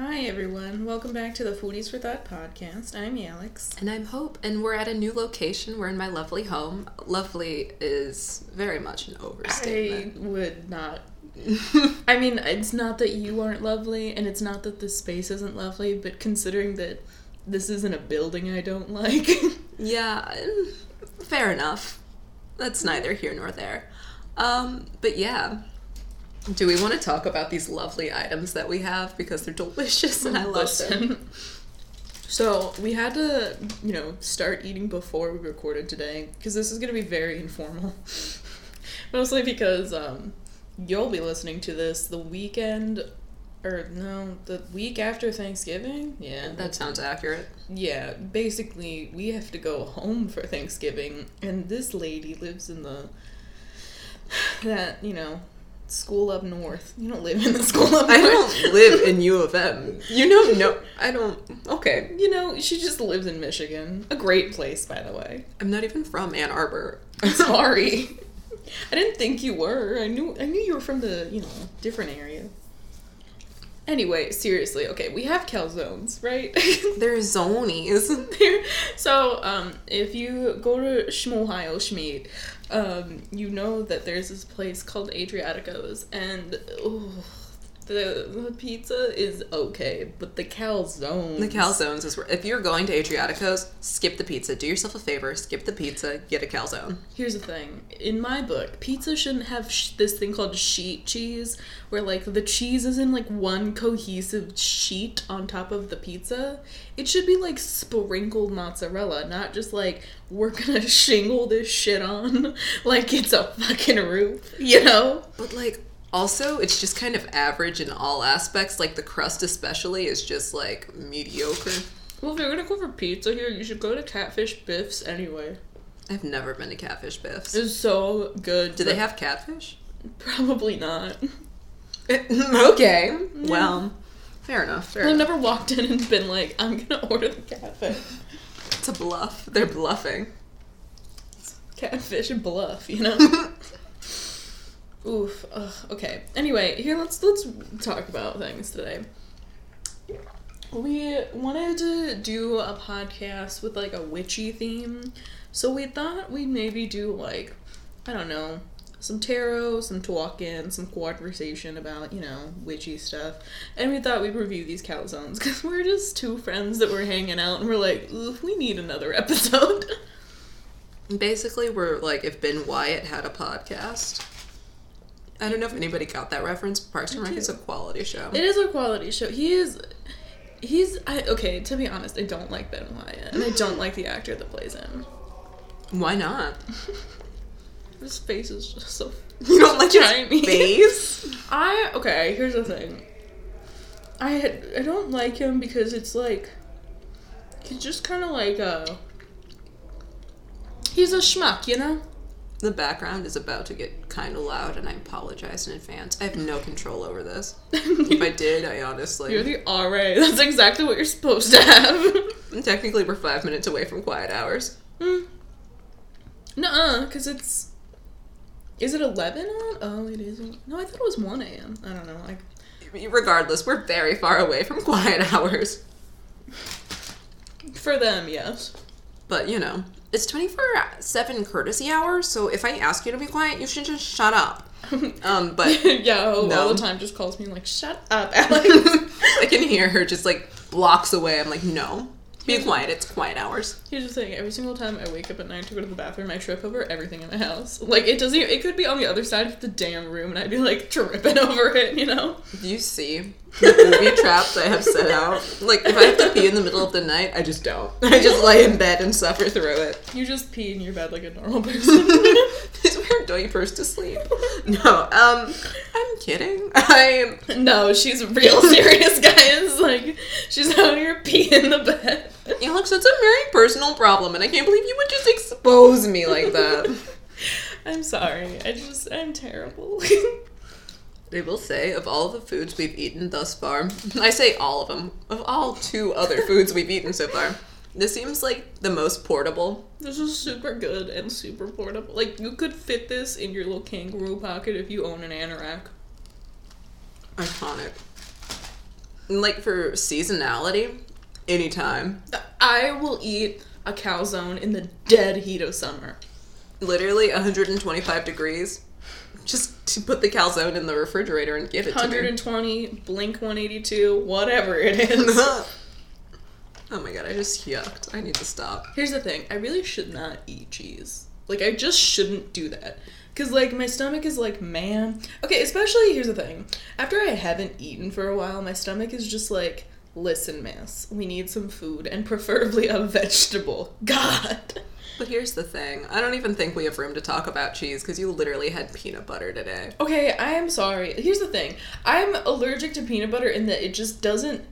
Hi, everyone. Welcome back to the Foodies for Thought podcast. I'm Alex. And I'm Hope, and we're at a new location. We're in my lovely home. Lovely is very much an overstatement. I would not. I mean, it's not that you aren't lovely, and it's not that the space isn't lovely, but considering that this isn't a building I don't like. yeah, fair enough. That's neither here nor there. Um, but yeah. Do we want to talk about these lovely items that we have because they're delicious and I love them? So, we had to, you know, start eating before we recorded today, because this is going to be very informal. Mostly because um, you'll be listening to this the weekend, or no, the week after Thanksgiving? Yeah. That sounds accurate. Yeah, basically, we have to go home for Thanksgiving, and this lady lives in the that you know school up north. You don't live in the school up north. I don't live in U of M. You know, no, I don't. Okay. You know, she just lives in Michigan. A great place, by the way. I'm not even from Ann Arbor. Sorry, I didn't think you were. I knew I knew you were from the you know different area. Anyway, seriously, okay, we have calzones, right? They're zonies. there. So, um, if you go to Schmohio Schmeat, um, you know that there's this place called Adriatico's, and the the pizza is okay, but the calzones. The calzones is where, if you're going to Adriatico's, skip the pizza. Do yourself a favor, skip the pizza, get a calzone. Here's the thing. In my book, pizza shouldn't have sh- this thing called sheet cheese, where like the cheese is in like one cohesive sheet on top of the pizza. It should be like sprinkled mozzarella, not just like we're gonna shingle this shit on like it's a fucking roof, you know? But like, also, it's just kind of average in all aspects. Like the crust, especially, is just like mediocre. Well, if you're gonna go for pizza here, you should go to Catfish Biff's anyway. I've never been to Catfish Biff's. It's so good. Do they have catfish? Probably not. okay. Mm. Well, fair enough. Fair I've enough. never walked in and been like, I'm gonna order the catfish. It's a bluff. They're bluffing. Catfish bluff, you know? Oof. Ugh, okay. Anyway, here let's let's talk about things today. We wanted to do a podcast with like a witchy theme, so we thought we'd maybe do like I don't know some tarot, some talking, some conversation about you know witchy stuff, and we thought we'd review these calzones because we're just two friends that were hanging out and we're like, oof, we need another episode. Basically, we're like if Ben Wyatt had a podcast. I don't know if anybody got that reference. Parks and Rec is a quality show. It is a quality show. He is. He's I, okay. To be honest, I don't like Ben Wyatt, and I don't like the actor that plays him. Why not? His face is just so. You don't like his face? I okay. Here's the thing. I I don't like him because it's like he's just kind of like a. He's a schmuck, you know. The background is about to get kind of loud, and I apologize in advance. I have no control over this. If I did, I honestly. You're the RA. That's exactly what you're supposed to have. Technically, we're five minutes away from quiet hours. Hmm. Nuh-uh, because it's... Is it 11 on? Oh, it isn't. No, I thought it was 1 a.m. I don't know. Like, Regardless, we're very far away from quiet hours. for them, yes. But, you know, it's 24 7 courtesy hours, so if I ask you to be quiet, you should just shut up. Um, but yeah, all, all the time just calls me like, shut up, Alex. I can hear her just like blocks away. I'm like, no, be quiet. It's quiet hours. Here's the thing: every single time I wake up at night to go to the bathroom, I trip over everything in my house. Like it doesn't. It could be on the other side of the damn room, and I'd be like tripping over it. You know? Do you see the booby traps I have set out? Like, if I have to pee in the middle of the night, I just don't. I just lay in bed and suffer through it. You just pee in your bed like a normal person. Just wear diapers to sleep. No, um, I'm kidding. I no, she's a real serious, guys. Like she's out here peeing in the bed. Alex, that's a very personal problem, and I can't believe you would just expose me like that. I'm sorry. I just I'm terrible. They will say, of all the foods we've eaten thus far, I say all of them, of all two other foods we've eaten so far, this seems like the most portable. this is super good and super portable. Like you could fit this in your little kangaroo pocket if you own an anorak. Iconic. And, like for seasonality, anytime. I will eat a calzone in the dead heat of summer. Literally 125 degrees. Just to put the calzone in the refrigerator and give it to me. 120, Blink 182, whatever it is. oh my god, I just yucked. I need to stop. Here's the thing I really should not eat cheese. Like, I just shouldn't do that. Because, like, my stomach is like, man. Okay, especially, here's the thing. After I haven't eaten for a while, my stomach is just like, listen, miss, we need some food, and preferably a vegetable. God. But here's the thing I don't even think we have room to talk about cheese because you literally had peanut butter today. Okay, I am sorry. Here's the thing I'm allergic to peanut butter in that it just doesn't.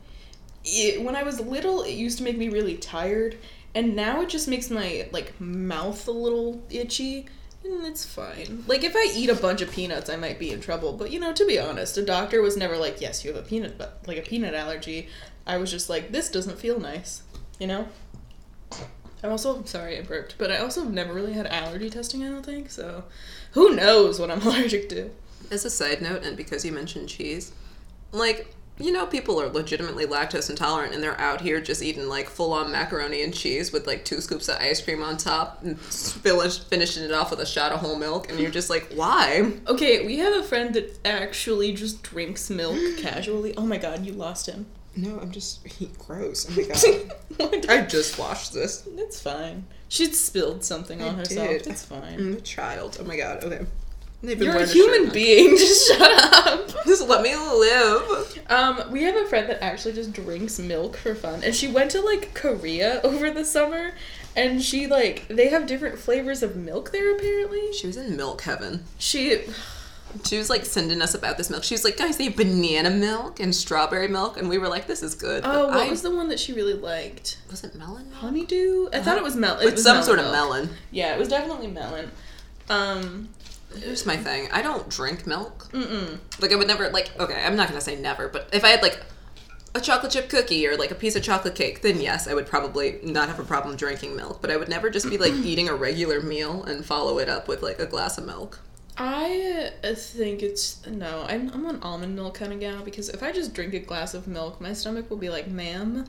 It, when I was little, it used to make me really tired, and now it just makes my like mouth a little itchy, and it's fine. Like if I eat a bunch of peanuts, I might be in trouble. But you know, to be honest, a doctor was never like, "Yes, you have a peanut, but like a peanut allergy." I was just like, "This doesn't feel nice," you know. I'm also sorry I burped, but I also never really had allergy testing. I don't think so. Who knows what I'm allergic to? As a side note, and because you mentioned cheese, like, you know, people are legitimately lactose intolerant and they're out here just eating like full on macaroni and cheese with like two scoops of ice cream on top and finish, finishing it off with a shot of whole milk. And you're just like, why? Okay, we have a friend that actually just drinks milk casually. Oh my god, you lost him. No, I'm just he, gross. Oh my god. I just washed this. It's fine. She'd spilled something on I herself. did. It's fine. I'm a child. Oh my god. Okay. You're a human being. Just shut up. Just let me live. Um, we have a friend that actually just drinks milk for fun, and she went to like Korea over the summer, and she like they have different flavors of milk there apparently. She was in milk heaven. She, She was like sending us about this milk. She was like, guys, they have banana milk and strawberry milk. And we were like, this is good. oh, But what I- was the one that she really liked? was it melon? milk? Honeydew. I thought it was melon. With some sort of melon. Yeah, it was definitely melon. Um, Here's my thing. I don't drink milk. mm-mm. Like I would never like okay, I'm not gonna say never, but if I had like a chocolate chip cookie or like a piece of chocolate cake, then yes, I would probably not have a problem drinking milk. But I would never just be like eating a regular meal and follow it up with like a glass of milk. I uh, think it's no. I'm I'm an almond milk kind of gal because if I just drink a glass of milk, my stomach will be like, "Ma'am,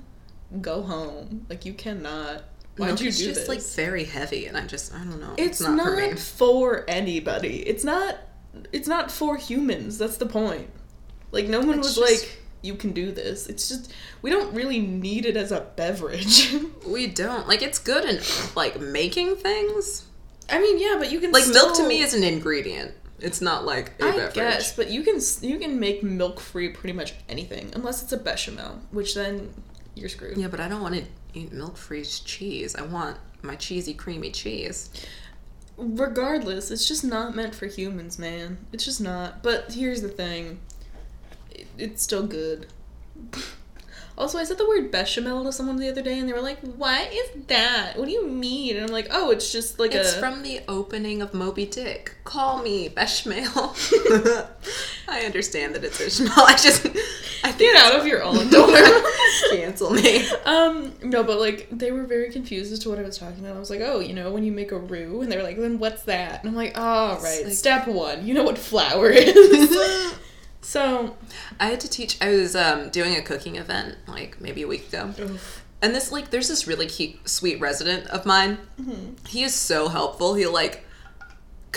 go home. Like you cannot. Why'd milk you do just this?" like very heavy, and I just I don't know. it's, not, not, for me. for anybody. It's not. It's not for humans. That's the point. Like no one It's was just- like, "You can do this." It's just we don't really need it as a beverage. We don't like it's good in like making things. I mean, yeah, but you can Like milk to me is an ingredient. It's not like a I beverage. guess, but you can you can make milk free pretty much anything unless it's a bechamel, which then you're screwed. Yeah, but I don't want to eat milk-free cheese. I want my cheesy, creamy cheese. Regardless, it's just not meant for humans, man. It's just not. But here's the thing, it, it's still good. Also, I said the word bechamel to someone the other day, and they were like, "What is that? What do you mean?" And I'm like, "Oh, it's just like It's a." from the opening of Moby Dick. Call me Beshmael. I understand that it's Ishmael. I just I think Get out of your own door. cancel me. Um, no, but like they were very confused as to what I was talking about. I was like, oh, you know, when you make a roux, and they were like, then what's that? And I'm like, oh, right, like- step one, you know what flour is. so, I had to teach. I was um, doing a cooking event like maybe a week ago, and this like there's this really cute, sweet resident of mine. He is so helpful. He like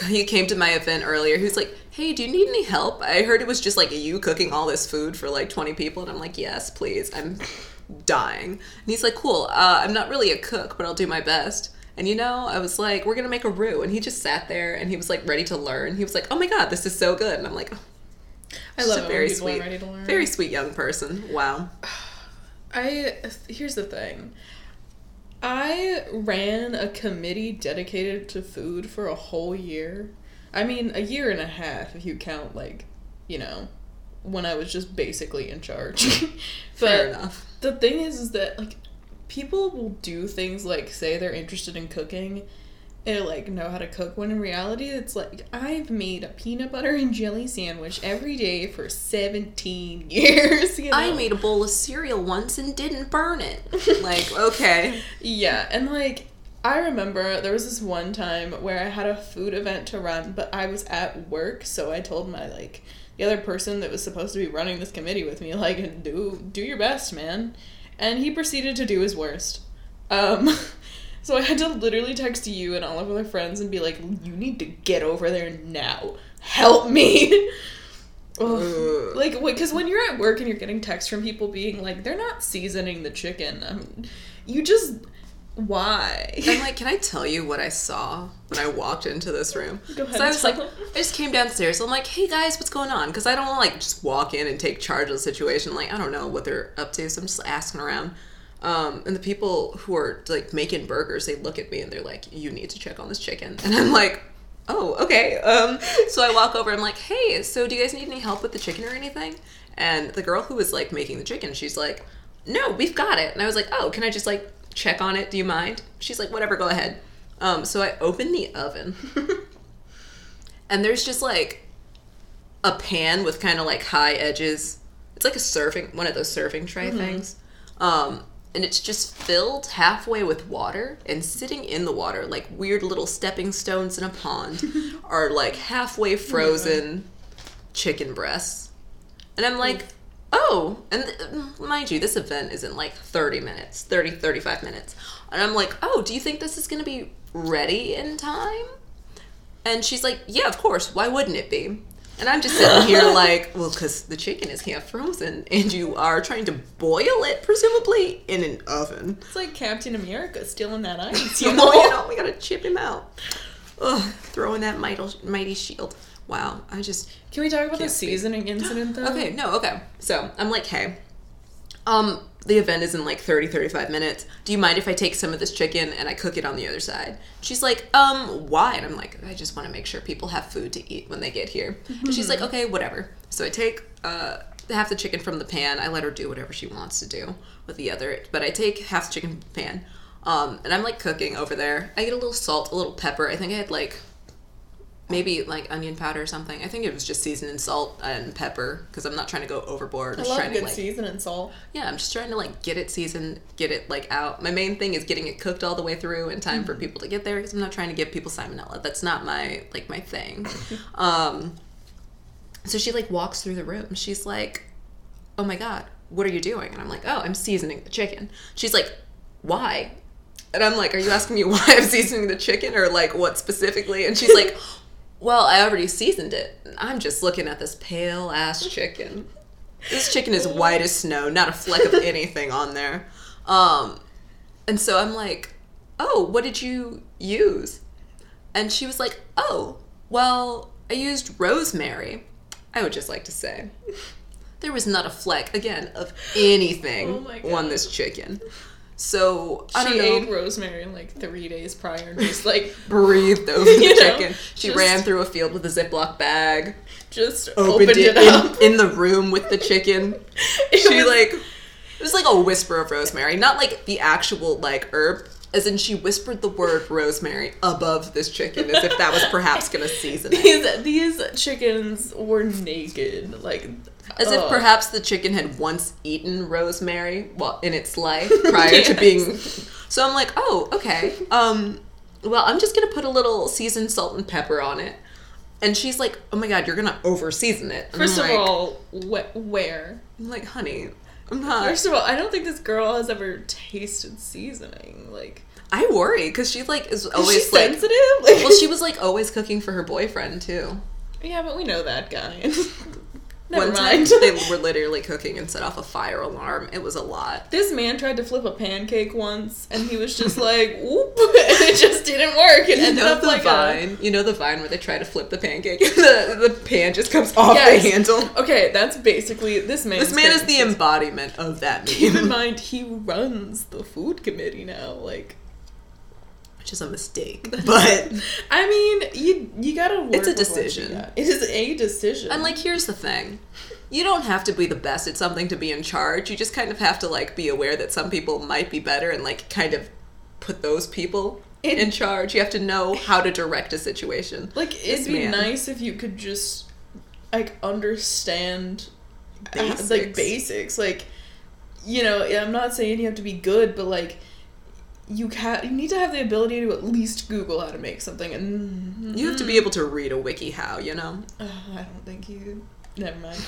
he came to my event earlier. He was like, "Hey, do you need any help? I heard it was just like you cooking all this food for like 20 people." And I'm like, "Yes, please. I'm dying." And he's like, "Cool. Uh, I'm not really a cook, but I'll do my best." And you know, I was like, "We're gonna make a roux," and he just sat there and he was like ready to learn. He was like, "Oh my god, this is so good!" And I'm like, I She's love a very sweet, ready to learn. very sweet young person. Wow. I here's the thing. I ran a committee dedicated to food for a whole year. I mean, a year and a half if you count like, you know, when I was just basically in charge. Fair enough. the thing is is that like people will do things like say they're interested in cooking and like know how to cook when in reality it's like I've made a peanut butter and jelly sandwich every day for 17 years. You know? I made a bowl of cereal once and didn't burn it. like, okay. Yeah, and like I remember there was this one time where I had a food event to run, but I was at work, so I told my like the other person that was supposed to be running this committee with me, like, do do your best, man. And he proceeded to do his worst. Um, so I had to literally text you and all of my friends and be like, you need to get over there now. Help me. Ugh. Ugh. Like, because when you're at work and you're getting texts from people being like, they're not seasoning the chicken. Um, you just, why? I'm like, can I tell you what I saw when I walked into this room? Go ahead So I was like, tell. I just came downstairs. so I'm like, hey guys, what's going on? Because I don't want to like just walk in and take charge of the situation. Like, I don't know what they're up to, so I'm just asking around. Um, and the people who are like making burgers, they look at me and they're like, you need to check on this chicken. And I'm like, oh, okay. Um, so I walk over. I'm like, hey, so do you guys need any help with the chicken or anything? And the girl who was like making the chicken, she's like, no, we've got it. And I was like, oh, can I just like check on it? Do you mind? She's like, whatever, go ahead. Um, so I open the oven and there's just like a pan with kind of like high edges. It's like a serving, one of those serving tray things. Um, and it's just filled halfway with water and sitting in the water like weird little stepping stones in a pond are like halfway frozen chicken breasts. And I'm like, oh, and th- mind you, this event is in like 30 minutes, 30, 35 minutes. And I'm like, oh, do you think this is going to be ready in time? And she's like, yeah, of course. Why wouldn't it be? And I'm just sitting here like, well, because the chicken is half frozen and you are trying to boil it, presumably, in an oven. It's like Captain America stealing that ice, You you know, you know, we gotta chip him out. Ugh, throwing that mighty, mighty shield. Wow, I just Can we talk about the seasoning incident though? Okay, no, okay. So I'm like, hey, um, the event is in like 30, 35 minutes. Do you mind if I take some of this chicken and I cook it on the other side? She's like, um, why? And I'm like, I just want to make sure people have food to eat when they get here. And she's like, okay, whatever. So I take uh, half the chicken from the pan. I let her do whatever she wants to do with the other, but I take half the chicken pan. Um, and I'm like cooking over there. I get a little salt, a little pepper. I think I had like maybe like onion powder or something. I think it was just seasoned salt and pepper because I'm not trying to go overboard. I I'm just love trying good to like season and salt. yeah, I'm just trying to like get it seasoned, get it like out. My main thing is getting it cooked all the way through in time for people to get there because I'm not trying to give people salmonella. That's not my like my thing. um, so she like walks through the room. She's like, "Oh my god, what are you doing?" And I'm like, "Oh, I'm seasoning the chicken." She's like, "Why?" And I'm like, "Are you asking me why I'm seasoning the chicken or like what specifically?" And she's like, "Well, I already seasoned it. I'm just looking at this pale ass chicken." This chicken is white as snow, not a fleck of anything on there. Um, and so I'm like, oh, what did you use? And she was like, oh, well, I used rosemary. I would just like to say, there was not a fleck, again, of anything Oh on this chicken. So, I she ate rosemary like three days prior and just like breathed over the You know, chicken. She just- ran through a field with a Ziploc bag, just opened, opened, it, it, up. In, in the room with the chicken. She was- like it was like a whisper of rosemary, not like the actual like herb. As in, she whispered the word rosemary above this chicken, as if that was perhaps gonna season it. these these chickens were naked, like As if perhaps the chicken had once eaten rosemary while in its life prior to being. So I'm like, oh, okay. Um, well, I'm just gonna put a little seasoned salt and pepper on it. And she's like, oh my god, you're gonna over season it. And First I'm of like- all, wh- where? I'm like, honey, I'm not. First of all, I don't think this girl has ever tasted seasoning. Like, I worry because she like is is always she like. sensitive? Well, she was like always cooking for her boyfriend too. yeah, but we know that guy. Never One mind. time they were literally cooking and set off a fire alarm. It was a lot. This man tried to flip a pancake once, and he was just like, "Whoop!" and it just didn't work. It You ended know up the like vine. You know the vine where they try to flip the pancake and the, the pan just comes off Yes. the handle. Okay, that's basically this man. This man is the embodiment of that Keep in mind, he runs the food committee now. Like, which is a mistake. But I mean, you you gotta. Work It's a with what you decision. It is a decision. and like, here's the thing: you don't have to be the best at something to be in charge. You just kind of have to like be aware that some people might be better and like kind of put those people It- in charge. You have to know how to direct a situation. Like This it'd be nice if you could just like understand uh, like Basics. basics. Like you know, I'm not saying you have to be good, but like you ca- you need to have the ability to at least Google how to make something, and You have to be able to read a wikiHow, you know? Uh, I don't think you. Never mind.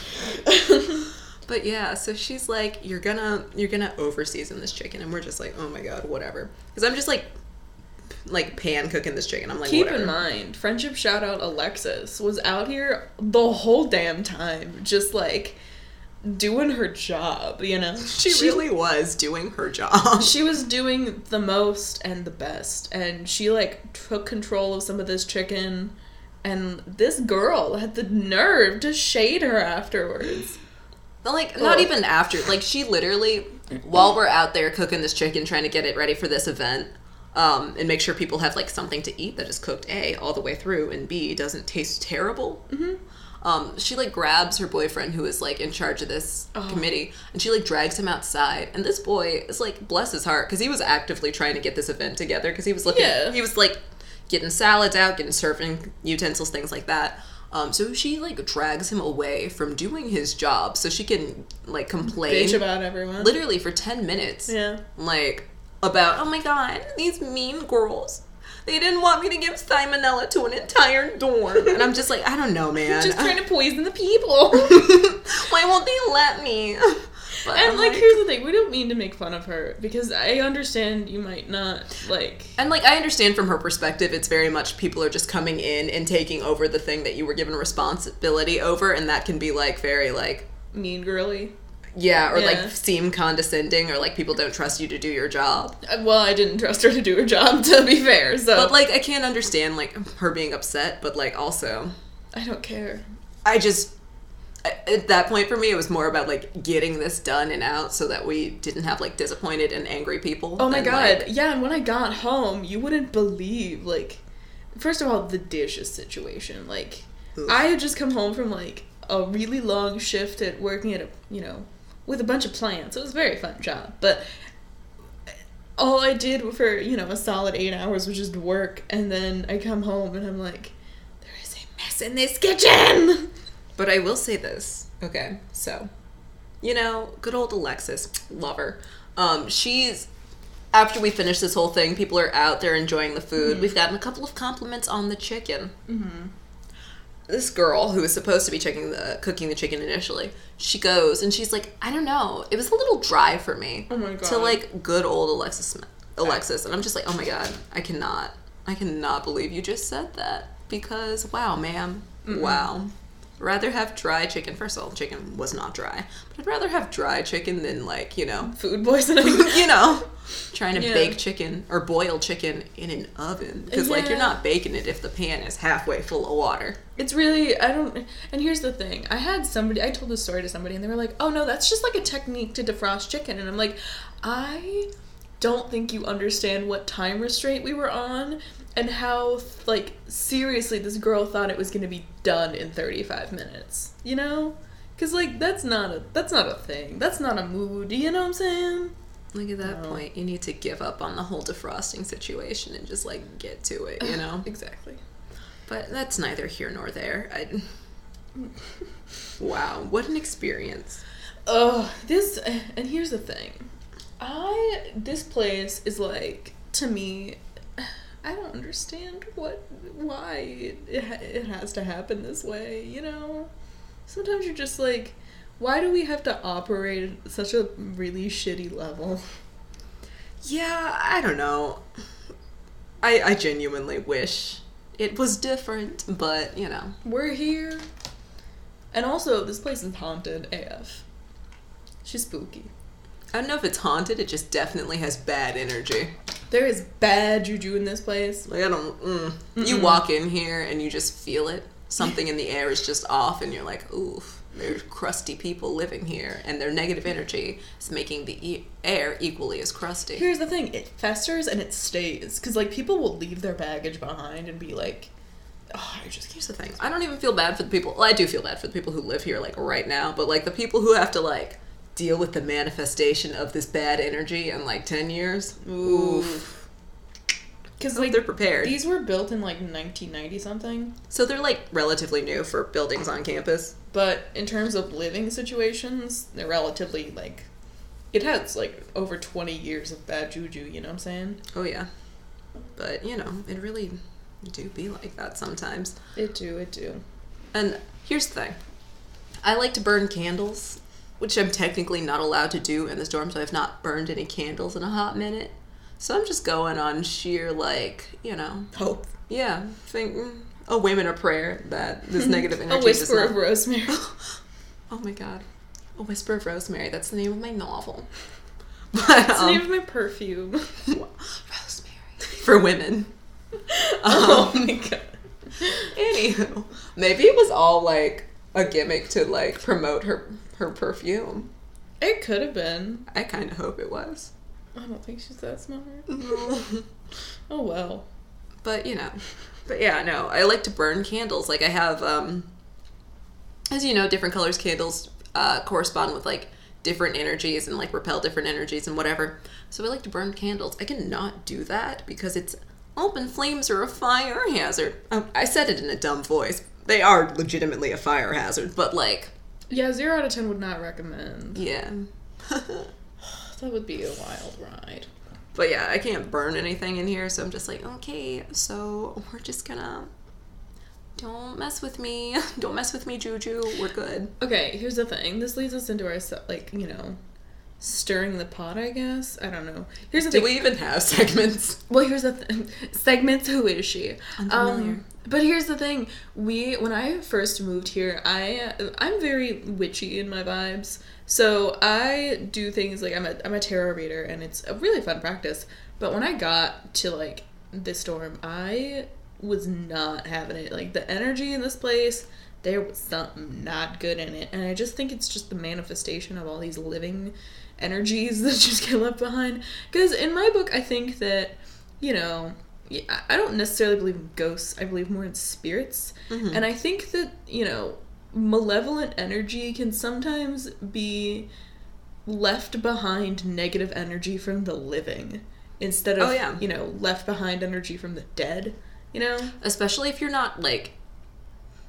But yeah, so she's like, "You're gonna, you're gonna overseason this chicken," and we're just like, "Oh my god, whatever." Because I'm just like, like pan cooking this chicken. I'm like, Keep whatever. in mind, friendship shout out Alexis was out here the whole damn time, just like doing her job, you know? She, really was doing her job. She was doing the most and the best, and she like took control of some of this chicken. And this girl had the nerve to shade her afterwards. But, like, not even after. Like, she literally, while we're out there cooking this chicken, trying to get it ready for this event, um, and make sure people have like something to eat that is cooked A all the way through, and B doesn't taste terrible. Mm-hmm. Um, she like grabs her boyfriend who is like in charge of this Oh. committee, and she like drags him outside. And this boy is like, bless his heart, because he was actively trying to get this event together. Because he was looking, Yeah. he was like getting salads out, getting serving utensils, things like that. Um, so she like drags him away from doing his job so she can like complain Bitch about everyone. literally for 10 minutes Yeah. like about oh my god these mean girls they didn't want me to give salmonella to an entire dorm and i'm just like i don't know man Just trying to poison the people. why won't they let me But And I'm like, here's the thing: we don't mean to make fun of her because I understand you might not like. and like i understand from her perspective it's very much people are just coming in and taking over the thing that you were given responsibility over and that can be like very like Mean girly. Yeah or Yeah. like seem condescending or like people don't trust you to do your job Uh, Well, I didn't trust her to do her job, to be fair. So, but like i can't understand like her being upset but like also I don't care. I just at that point for me it was more about like getting this done and out so that we didn't have like disappointed and angry people. Oh my than, god, like- yeah. And when I got home, you wouldn't believe like, first of all, the dishes situation. Like, Oof. I had just come home from like a really long shift at working at a you know with a bunch of plants. It was a very fun job, but all I did for you know a solid eight hours was just work, and then I come home and I'm like, there is a mess in this kitchen. But I will say this. Okay, so you know, good old Alexis, love her. Um, she's after we finish this whole thing, people are out there enjoying the food. We've gotten a couple of compliments on the chicken. Mm-hmm. This girl who was supposed to be checking the cooking the chicken initially, she goes and she's like, I don't know, it was a little dry for me. Oh my god. To like good old Alexis, Smith- Alexis, and I'm just like, oh my god, I cannot, I cannot believe you just said that because wow, ma'am, wow. Rather have dry chicken. First of all, chicken was not dry, but I'd rather have dry chicken than like you know, Food poisoning. you know, trying to Yeah. bake chicken or boil chicken in an oven because like you're not baking it if the pan is halfway full of water. It's really I don't and here's the thing. I had somebody I told this story to somebody and they were like, "Oh no, that's just like a technique to defrost chicken." And I'm like, "I don't think you understand what time restraint we were on and how like seriously this girl thought it was going to be done in 35 minutes." You know? Cuz like that's not a that's not a thing. That's not a mood, you know what I'm saying? Like at that No. point, you need to give up on the whole defrosting situation and just like get to it, you know. Exactly. but that's neither here nor there. I... wow, what an experience! Oh, this and here's the thing. I this place is like to me I don't understand what why it, it, it has to happen this way, you know? Sometimes you're just like why do we have to operate at such a really shitty level? Yeah, I don't know. I I genuinely wish it was different, but you know. We're here. And also this place is haunted AF. She's spooky. I don't know if it's haunted. It just definitely has bad energy. There is bad juju in this place. Like I don't. Mm. You walk in here and you just feel it. Something in the air is just off, and you're like, "Oof." There's crusty people living here, and their negative energy is making the e- air equally as crusty. Here's the thing: it festers and it stays because like people will leave their baggage behind and be like, "Oh, I just Here's the thing. I don't even feel bad for the people. Well, I do feel bad for the people who live here, like right now. But like the people who have to like deal with the manifestation of this bad energy in like ten years. Oof. because Like like they're prepared. these were built in like 1990 something, so they're like relatively new for buildings on campus. but in terms of living situations, they're relatively like, it has like over 20 years of bad juju. You know what I'm saying? Oh yeah. But you know, it really do be like that sometimes. It do, it do. And here's the thing. I like to burn candles, which I'm technically not allowed to do in the dorm, so I've not burned any candles in a hot minute. So I'm just going on sheer, like, you know, Hope. yeah, think a whim and a prayer that this negative energy is A whisper not- of rosemary. Oh my god. A Whisper of Rosemary. That's the name of my novel. But, That's the um, name of my perfume. Rosemary. For women. oh Um, my god. Anywho, maybe it was all like a gimmick to like promote her her perfume. It could have been. I kind of hope it was. I don't think she's that smart. Oh well. But you know, but yeah, no, I like to burn candles. Like I have, um, as you know, different colors candles uh, correspond with like different energies and like repel different energies and whatever. So I like to burn candles. I cannot do that because it's open flames are a fire hazard. Um, I said it in a dumb voice. They are legitimately a fire hazard, but like, Yeah, zero out of ten would not recommend. yeah. Mm. That would be a wild ride. But yeah, I can't burn anything in here, so I'm just like, okay, so we're just gonna don't mess with me. Don't mess with me, Juju. We're good. Okay, here's the thing. This leads us into our se- like you know, stirring the pot. I guess I don't know. Here's the Do thing. we even have segments? Well, here's the th- segments. Who is she? Unfamiliar. Um, but here's the thing. We when I first moved here, I I'm very witchy in my vibes. So I do things like I'm a I'm a tarot reader, and it's a really fun practice. But when I got to like this dorm, I was not having it. Like the energy in this place, there was something not good in it, and I just think it's just the manifestation of all these living energies that just get left behind. Because in my book, I think that you know, I- don't necessarily believe in ghosts. I believe more in spirits. Mhm. And I think that, you know, malevolent energy can sometimes be left behind negative energy from the living instead of, Oh, yeah. you know, left behind energy from the dead, you know? Especially if you're not like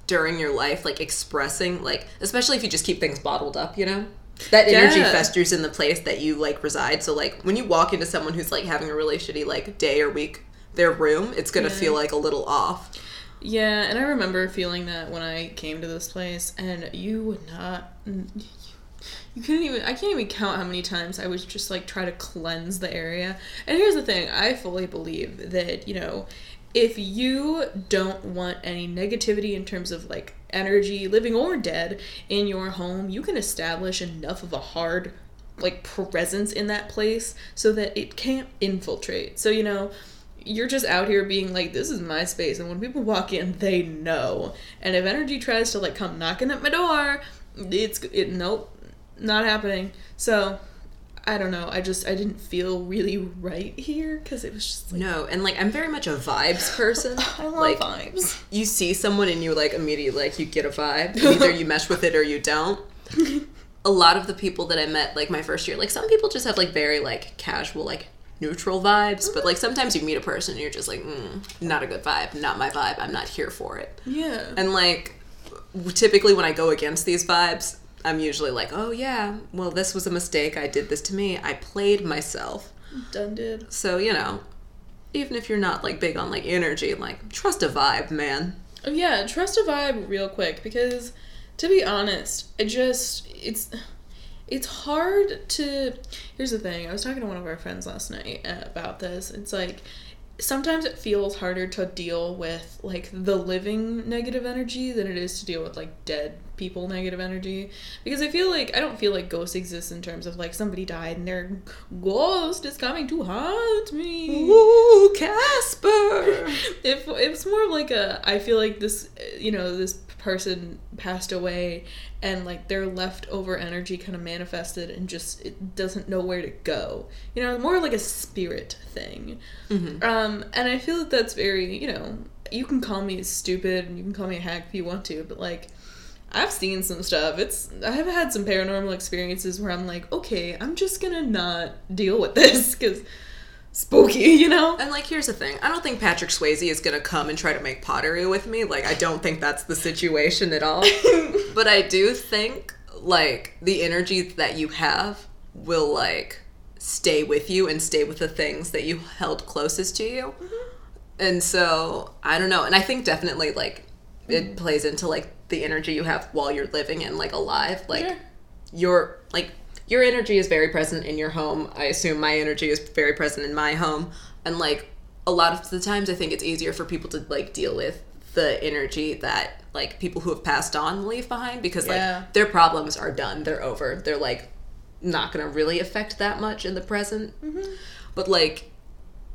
during your life like expressing like especially if you just keep things bottled up, you know? That energy Yeah. festers in the place that you like reside. So like when you walk into someone who's like having a really shitty like day or week, their room, it's gonna Yeah. feel like a little off. Yeah, and I remember feeling that when I came to this place, and you would not. You couldn't even. I can't even count how many times I would just like try to cleanse the area. And here's the thing: I fully believe that you know, if you don't want any negativity in terms of like energy, living or dead, in your home, you can establish enough of a hard like presence in that place so that it can't infiltrate. So you know, you're just out here being like, this is my space, and when people walk in, they know. And if energy tries to like come knocking at my door, it's it nope, not happening. So I don't know. I just I didn't feel really right here because it was just like No, and like I'm very much a vibes person. I love like vibes. you see someone and you like immediately like you get a vibe. Either you mesh with it or you don't. A lot of the people that I met like my first year, like some people just have like very like casual like neutral vibes, but like sometimes you meet a person and you're just like, mm, not a good vibe, not my vibe. I'm not here for it. Yeah. And like typically when I go against these vibes, I'm usually like, oh yeah, well this was a mistake. I did this to me. I played myself. Done did. So, you know, even if you're not like big on like energy, like trust a vibe, man. Oh, yeah, trust a vibe real quick because to be honest, it just it's it's hard to Here's the thing. I was talking to one of our friends last night uh, about this. It's like sometimes it feels harder to deal with like the living negative energy than it is to deal with like dead people negative energy because I feel like I don't feel like ghosts exist in terms of like somebody died and their ghost is coming to haunt me. Ooh, Casper. if it's more like a i feel like this you know this person passed away and like their leftover energy kind of manifested and just it doesn't know where to go you know more like a spirit thing Mhm. um and i feel that that's very you know you can call me stupid and you can call me a hack if you want to but like I've seen some stuff. It's I've had some paranormal experiences where I'm like, okay, I'm just gonna not deal with this because spooky, you know. And like, here's the thing: I don't think Patrick Swayze is gonna come and try to make pottery with me. Like, I don't think that's the situation at all. but I do think like the energy that you have will like stay with you and stay with the things that you held closest to you. Mm-hmm. And so I don't know. And I think definitely like it mm-hmm. plays into like the energy you have while you're living and like alive. Like Yeah. your like your energy is very present in your home. I assume my energy is very present in my home. And like a lot of the times I think it's easier for people to like deal with the energy that like people who have passed on leave behind because like Yeah. their problems are done. They're over. They're like not going to really affect that much in the present. Mm-hmm. But like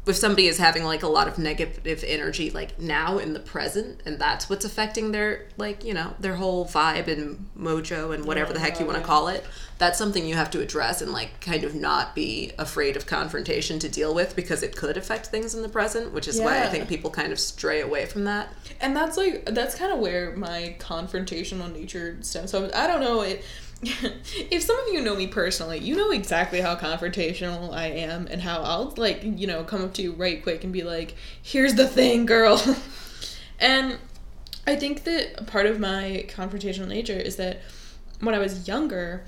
if somebody is having like a lot of negative energy like now in the present and that's what's affecting their like you know their whole vibe and mojo and whatever Oh, the heck you want to yeah. call it that's something you have to address and like kind of not be afraid of confrontation to deal with because it could affect things in the present which is why i think people kind of stray away from that And that's like that's kind of where my confrontational nature stems from. I don't know it. if some of you know me personally, you know exactly how confrontational I am and how I'll like you know come up to you right quick and be like, "Here's the thing, girl," and I think that part of my confrontational nature is that when I was younger.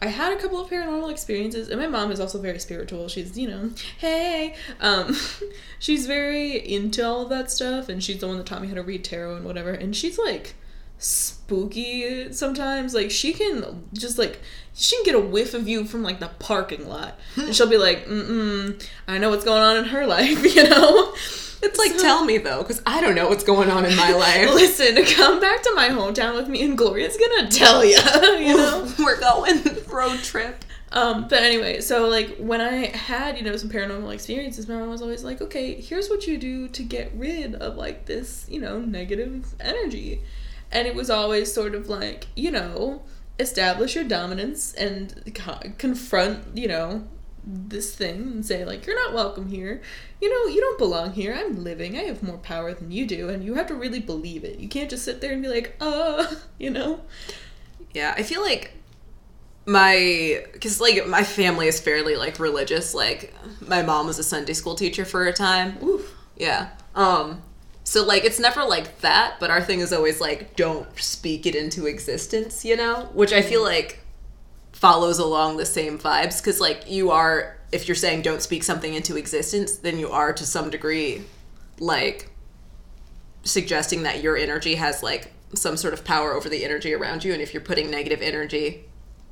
I had a couple of paranormal experiences, and my mom is also very spiritual. She's, you know, hey, um, she's very into all of that stuff, and she's the one that taught me how to read tarot and whatever. And she's like spooky sometimes. Like she can just like she can get a whiff of you from like the parking lot, and she'll be like, mm mm, I know what's going on in her life, you know. it's like tell me though because i don't know what's going on in my life Listen, come back to my hometown with me, and Gloria's gonna tell ya, you know. we're going road trip Um, but anyway, so like when I had, you know, some paranormal experiences, my mom was always like, okay, here's what you do to get rid of like this, you know, negative energy. And it was always sort of like, you know, establish your dominance and co- confront, you know, this thing and say, like, you're not welcome here. You know, you don't belong here. I'm living. I have more power than you do. And you have to really believe it. You can't just sit there and be like, uh, you know? Yeah, I feel like my because like my family is fairly like religious. Like my mom was a Sunday school teacher for a time. Oof. Yeah. Um. So like it's never like that, but our thing is always like don't speak it into existence. You know, which I feel mm. like follows along the same vibes because like you are if you're saying don't speak something into existence, then you are to some degree like suggesting that your energy has like some sort of power over the energy around you and if you're putting negative energy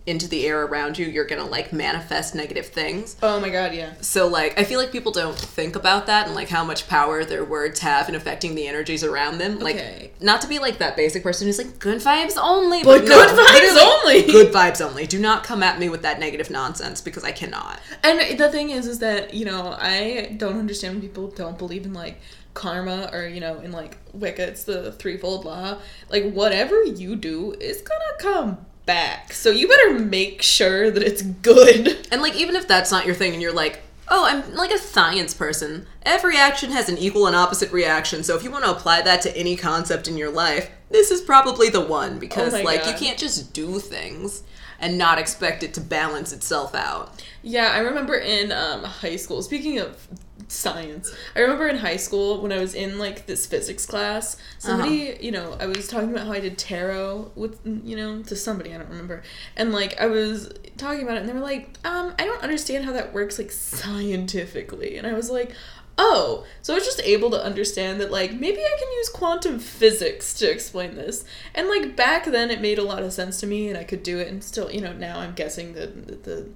into the air around you you're gonna like manifest negative things Oh my god, yeah. so like i feel like people don't think about that and like how much power their words have in affecting the energies around them like Okay. not to be like that basic person who's like good vibes only But good vibes only. good vibes only do not come at me with that negative nonsense because i cannot And the thing is, is that you know I don't understand when people don't believe in like karma or you know in like Wicca, it's the threefold law. Like whatever you do is gonna come back, so you better make sure that it's good. And like even if that's not your thing and you're like, "Oh, I'm like a science person. Every action has an equal and opposite reaction. So if you want to apply that to any concept in your life, this is probably the one because Oh like you can't just do things and not expect it to balance itself out." Yeah, I remember in um, high school. Speaking of science, I remember in high school when I was in like this physics class. Somebody, you know, I was talking about how I did tarot with, you know, to somebody I don't remember, and like I was talking about it, and they were like, um, I don't understand how that works like scientifically, and I was like. Oh, so I was just able to understand that, like, maybe I can use quantum physics to explain this. And, like, back then it made a lot of sense to me and I could do it. And still, you know, now I'm guessing that the, the,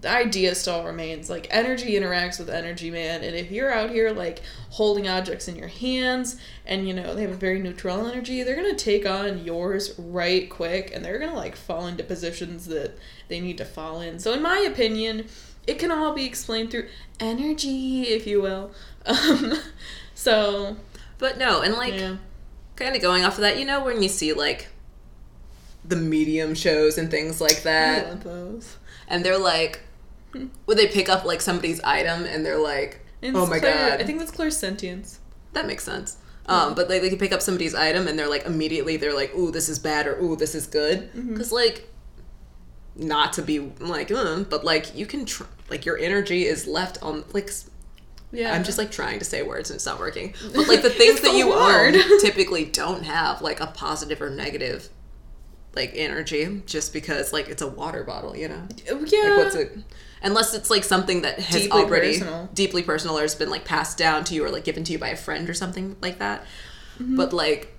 the idea still remains. Like energy interacts with energy man. And if you're out here like holding objects in your hands and you know they have a very neutral energy they're gonna take on yours right quick and they're gonna like fall into positions that they need to fall in. So in my opinion it can all be explained through energy if you will. Um, so But no, and like yeah. kind of going off of that, you know when you see like the medium shows and things like that? And they're like would they pick up like somebody's item and they're like, And "Oh my god." I think that's clairsentience That makes sense. Um, but like they can pick up somebody's item and they're like immediately they're like, "Ooh, this is bad," or "Ooh, this is good," Mm-hmm. because like, not to be like, uh, but like you can tr- like your energy is left on like. yeah I'm just like trying to say words and it's not working. But like the things that so you hard. own typically don't have like a positive or negative like energy just because like it's a water bottle, you know. yeah Like what's it? Unless it's like something that has Deeply already personal. deeply personal or has been like passed down to you or like given to you by a friend or something like that. Mm-hmm. But like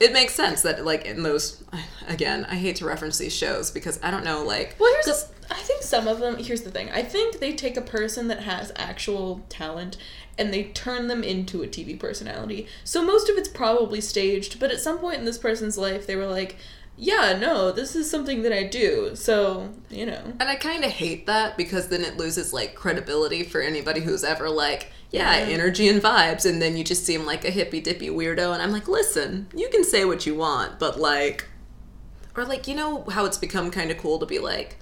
it makes sense that like in those again i hate to reference these shows because i don't know like Well, here's I think some of them. Here's the thing. I think they take a person that has actual talent and they turn them into a TV personality. So most of it's probably staged, but at some point in this person's life, they were like, "Yeah, no, this is something that I do." So you know. and i kind of hate that because then it loses like credibility for anybody who's ever like yeah, Yeah. energy and vibes and then you just seem like a hippy dippy weirdo and i'm like listen you can say what you want but like or like you know how it's become kind of cool to be like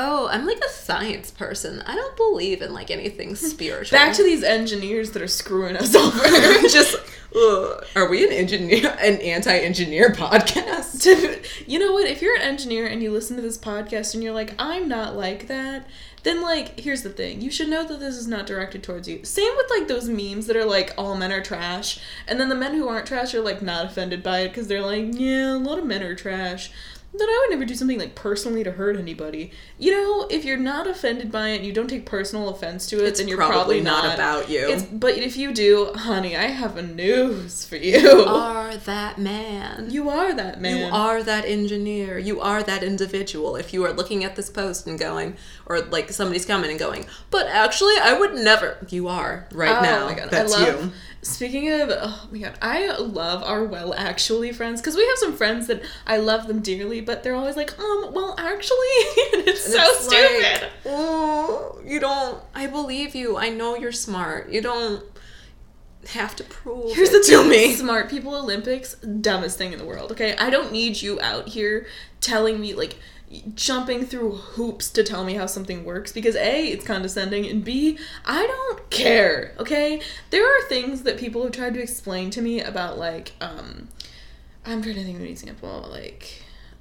oh i'm like a science person i don't believe in like anything hmm. spiritual Back to these engineers that are screwing us over. just ugh. are we an engineer an anti-engineer podcast to, you know what? If you're an engineer and you listen to this podcast and you're like, I'm not like that, then like, here's the thing: you should know that this is not directed towards you. Same with like those memes that are like, all men are trash, and then the men who aren't trash are like not offended by it because they're like, yeah, a lot of men are trash. Then I would never do something like personally to hurt anybody. You know, if you're not offended by it, and you don't take personal offense to it, It's then you're probably probably, not about you. It's, but if you do, honey, I have a news for you. you are that man You are that man. You are that engineer. You are that individual. If you are looking at this post and going, or like somebody's coming and going, but actually, I would never. You are right Oh now. my god, That's I love. you. Speaking of, oh my god, I love our well actually friends because we have some friends that I love them dearly, but they're always like, um, well actually, and it's And so it's stupid. like, oh, you don't. I believe you. I know you're smart. You don't have to prove Here's it the to me. Smart people Olympics, dumbest thing in the world. Okay, I don't need you out here telling me like jumping through hoops to tell me how something works because a it's condescending and b i don't care okay? There are things that people have tried to explain to me about like um i'm trying to think of an example like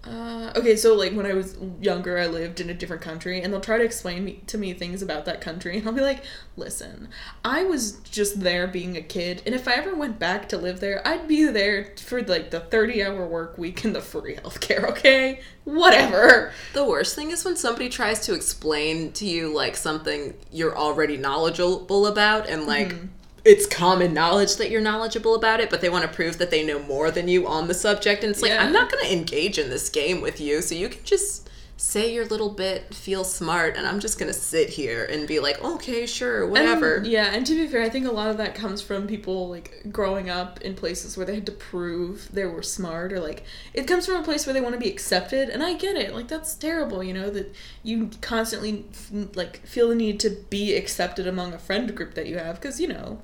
uh, okay, so like when I was younger, I lived in a different country, and they'll try to explain me, to me things about that country, and I'll be like, "Listen, I was just there being a kid, and if I ever went back to live there, I'd be there for like the thirty-hour work week and the free healthcare. Okay, whatever." The worst thing is when somebody tries to explain to you like something you're already knowledgeable about and like Mm-hmm. It's common knowledge that you're knowledgeable about it, but they want to prove that they know more than you on the subject. And it's like, Yeah. I'm not going to engage in this game with you, so you can just say your little bit, feel smart, and I'm just going to sit here and be like, okay, sure, whatever. And, yeah, and to be fair, I think a lot of that comes from people like growing up in places where they had to prove they were smart, or like it comes from a place where they want to be accepted. And I get it, like that's terrible, you know, that you constantly f- like feel the need to be accepted among a friend group that you have, because you know,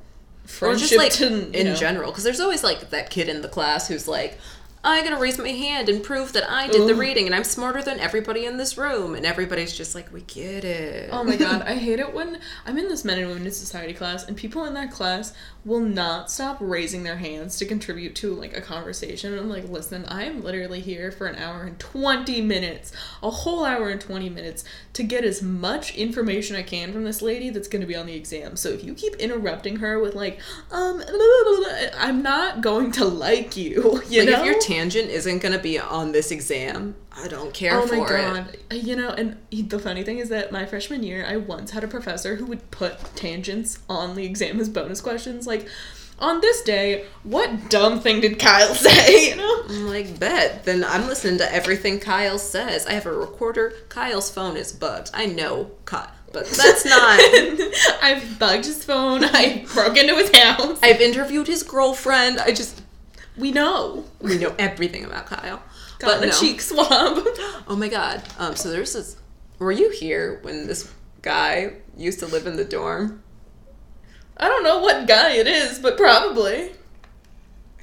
or just like to, in know- general because there's always like that kid in the class who's like i'm gonna raise my hand and prove that i did the reading and i'm smarter than everybody in this room and everybody's just like we get it Oh my god, I hate it when I'm in this men and women in society class and people in that class will not stop raising their hands to contribute to like a conversation. And I'm like, listen, I am literally here for an hour and 20 minutes, a whole hour and 20 minutes to get as much information I can from this lady that's going to be on the exam. So if you keep interrupting her with like, um, blah, blah, blah, I'm not going to like you. You like know? if your tangent isn't gonna be on this exam i don't care Oh for my it. Uh, you know, and the funny thing is that my freshman year, I once had a professor who would put tangents on the exam as bonus questions. Like, on this day, what dumb thing did Kyle say? You know? i'm like bet then i'm listening to everything kyle says i have a recorder kyle's phone is bugged i know kyle but that's not I've bugged his phone. I broke into his house. i've interviewed his girlfriend i just we know. we know everything about kyle Got a no. cheek swab. Oh my god. Um, so there's this. Were you here when this guy used to live in the dorm? I don't know what guy it is, but probably.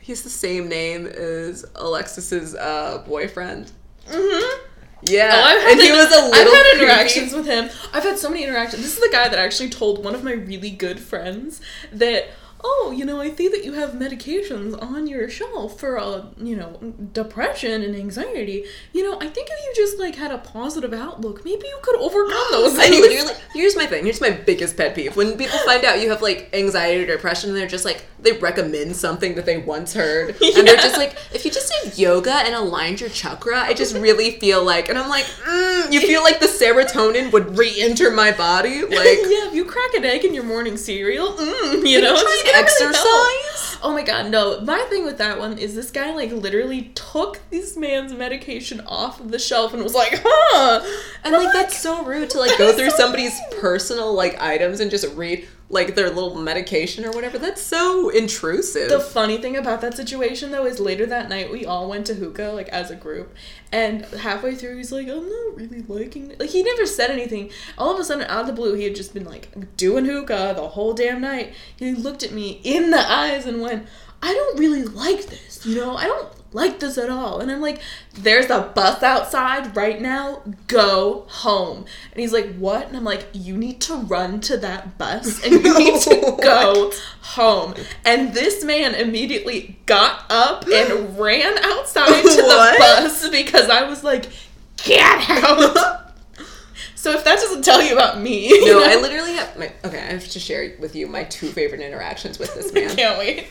He's the same name as Alexis's uh, boyfriend. Mm-hmm. Yeah, Oh, I've had, and he was a little. I've had creepy. interactions with him. I've had so many interactions. This is the guy that actually told one of my really good friends that, oh, you know, I see that you have medications on your shelf for, uh, you know, depression and anxiety. You know, I think if you just like had a positive outlook, maybe you could overcome those things. I literally. Here's my thing. Here's my biggest pet peeve. When people find out you have like anxiety or depression, they're just like they recommend something that they once heard, and they're just like, if you just did yoga and aligned your chakra, I just really feel like, and I'm like, mm, you feel like the serotonin would re-enter my body, like. yeah, if you crack an egg in your morning cereal, mm, you know, try exercise? Oh my god, no. My thing with that one is this guy like literally took this man's medication off of the shelf and was like, huh. And like that's so rude to like go through so somebody's personal like items and just read like their little medication or whatever. That's so intrusive. The funny thing about that situation though is later that night we all went to hookah like as a group, and halfway through he's like, "I'm not really liking it." Like he never said anything. All of a sudden, out of the blue, he had just been like doing hookah the whole damn night. He looked at me in the eyes and went, "I don't really like this. You know, I don't." Like this at all, and I'm like, "There's a bus outside right now. Go home." And he's like, "What?" And I'm like, "You need to run to that bus, and you need to go home. And this man immediately got up and ran outside to the bus because I was like, get out. so if that doesn't tell you about me, no, you know, I literally have my okay. I have to share with you my two favorite interactions with this man. can't wait.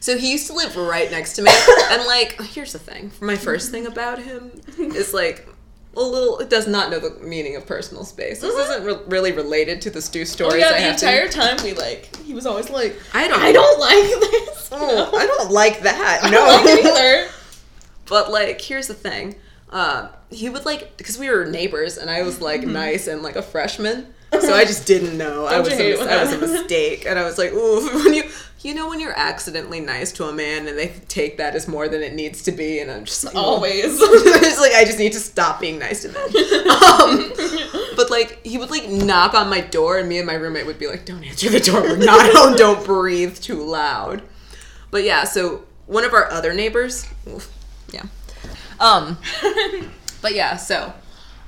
So he used to live right next to me, and like, here's the thing. My first thing about him is like a little. It does not know the meaning of personal space. This mm-hmm. isn't re- really related to the stew Oh stories. yeah, I the have to- entire time we like, he was always like, I don't. I don't like this. Oh, I don't like that. I No. don't like either. But like, here's the thing. Uh, he would like because we were neighbors, and I was like nice and like a freshman, so I just didn't know. I was a, mis- I that was a mistake, and I was like, ooh, when you you know when you're accidentally nice to a man and they take that as more than it needs to be, and I'm just like, Always. it's like I just need to stop being nice to men. Um, but like he would like knock on my door, and me and my roommate would be like, "Don't answer the door. We're not home. Don't breathe too loud." But yeah, so one of our other neighbors, oof, um, but yeah, so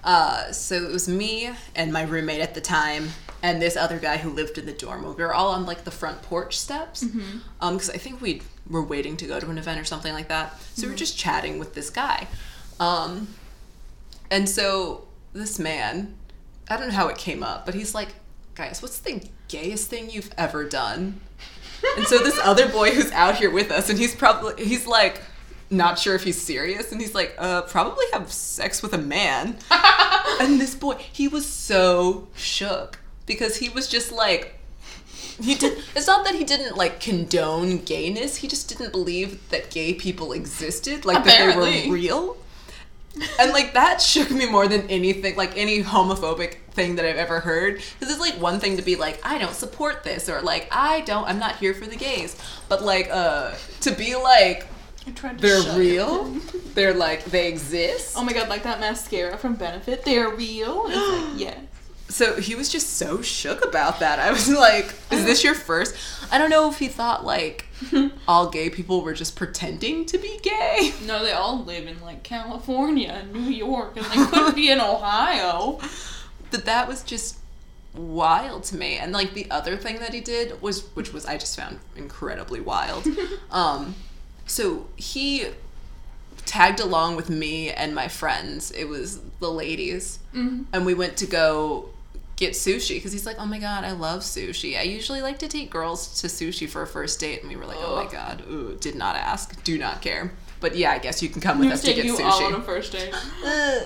uh, so it was me and my roommate at the time. And this other guy who lived in the dorm. We were all on like the front porch steps, um, because I think we were waiting to go to an event or something like that. So we were just chatting with this guy, um, and so this man, I don't know how it came up, but he's like, guys, what's the gayest thing you've ever done? And so this other boy who's out here with us, and he's probably, he's like, not sure if he's serious, and he's like, uh, probably have sex with a man. and this boy, he was so shook because he was just like, he did. It's not that he didn't like condone gayness. He just didn't believe that gay people existed, like that they were real. And like that shook me more than anything, like any homophobic thing that I've ever heard. Because it's like one thing to be like, I don't support this, or like I don't, I'm not here for the gays. But like, uh, to be like, I tried to they're real, they're like they exist. Oh my god, like that mascara from Benefit, they're real. It's like, yeah. So he was just so shook about that. I was like, is this your first? I don't know if he thought like all gay people were just pretending to be gay. No, they all live in like California and New York, and they could be in Ohio. But that was just wild to me. And like the other thing that he did was which was I just found incredibly wild. um so he tagged along with me and my friends. It was the ladies. And we went to go get sushi because he's like, "Oh my god, I love sushi. I usually like to take girls to sushi for a first date." And we were like, "Oh my god, ooh, did not ask, do not care." But yeah, I guess you can come with us gonna get you all on a sushi. first date. Uh,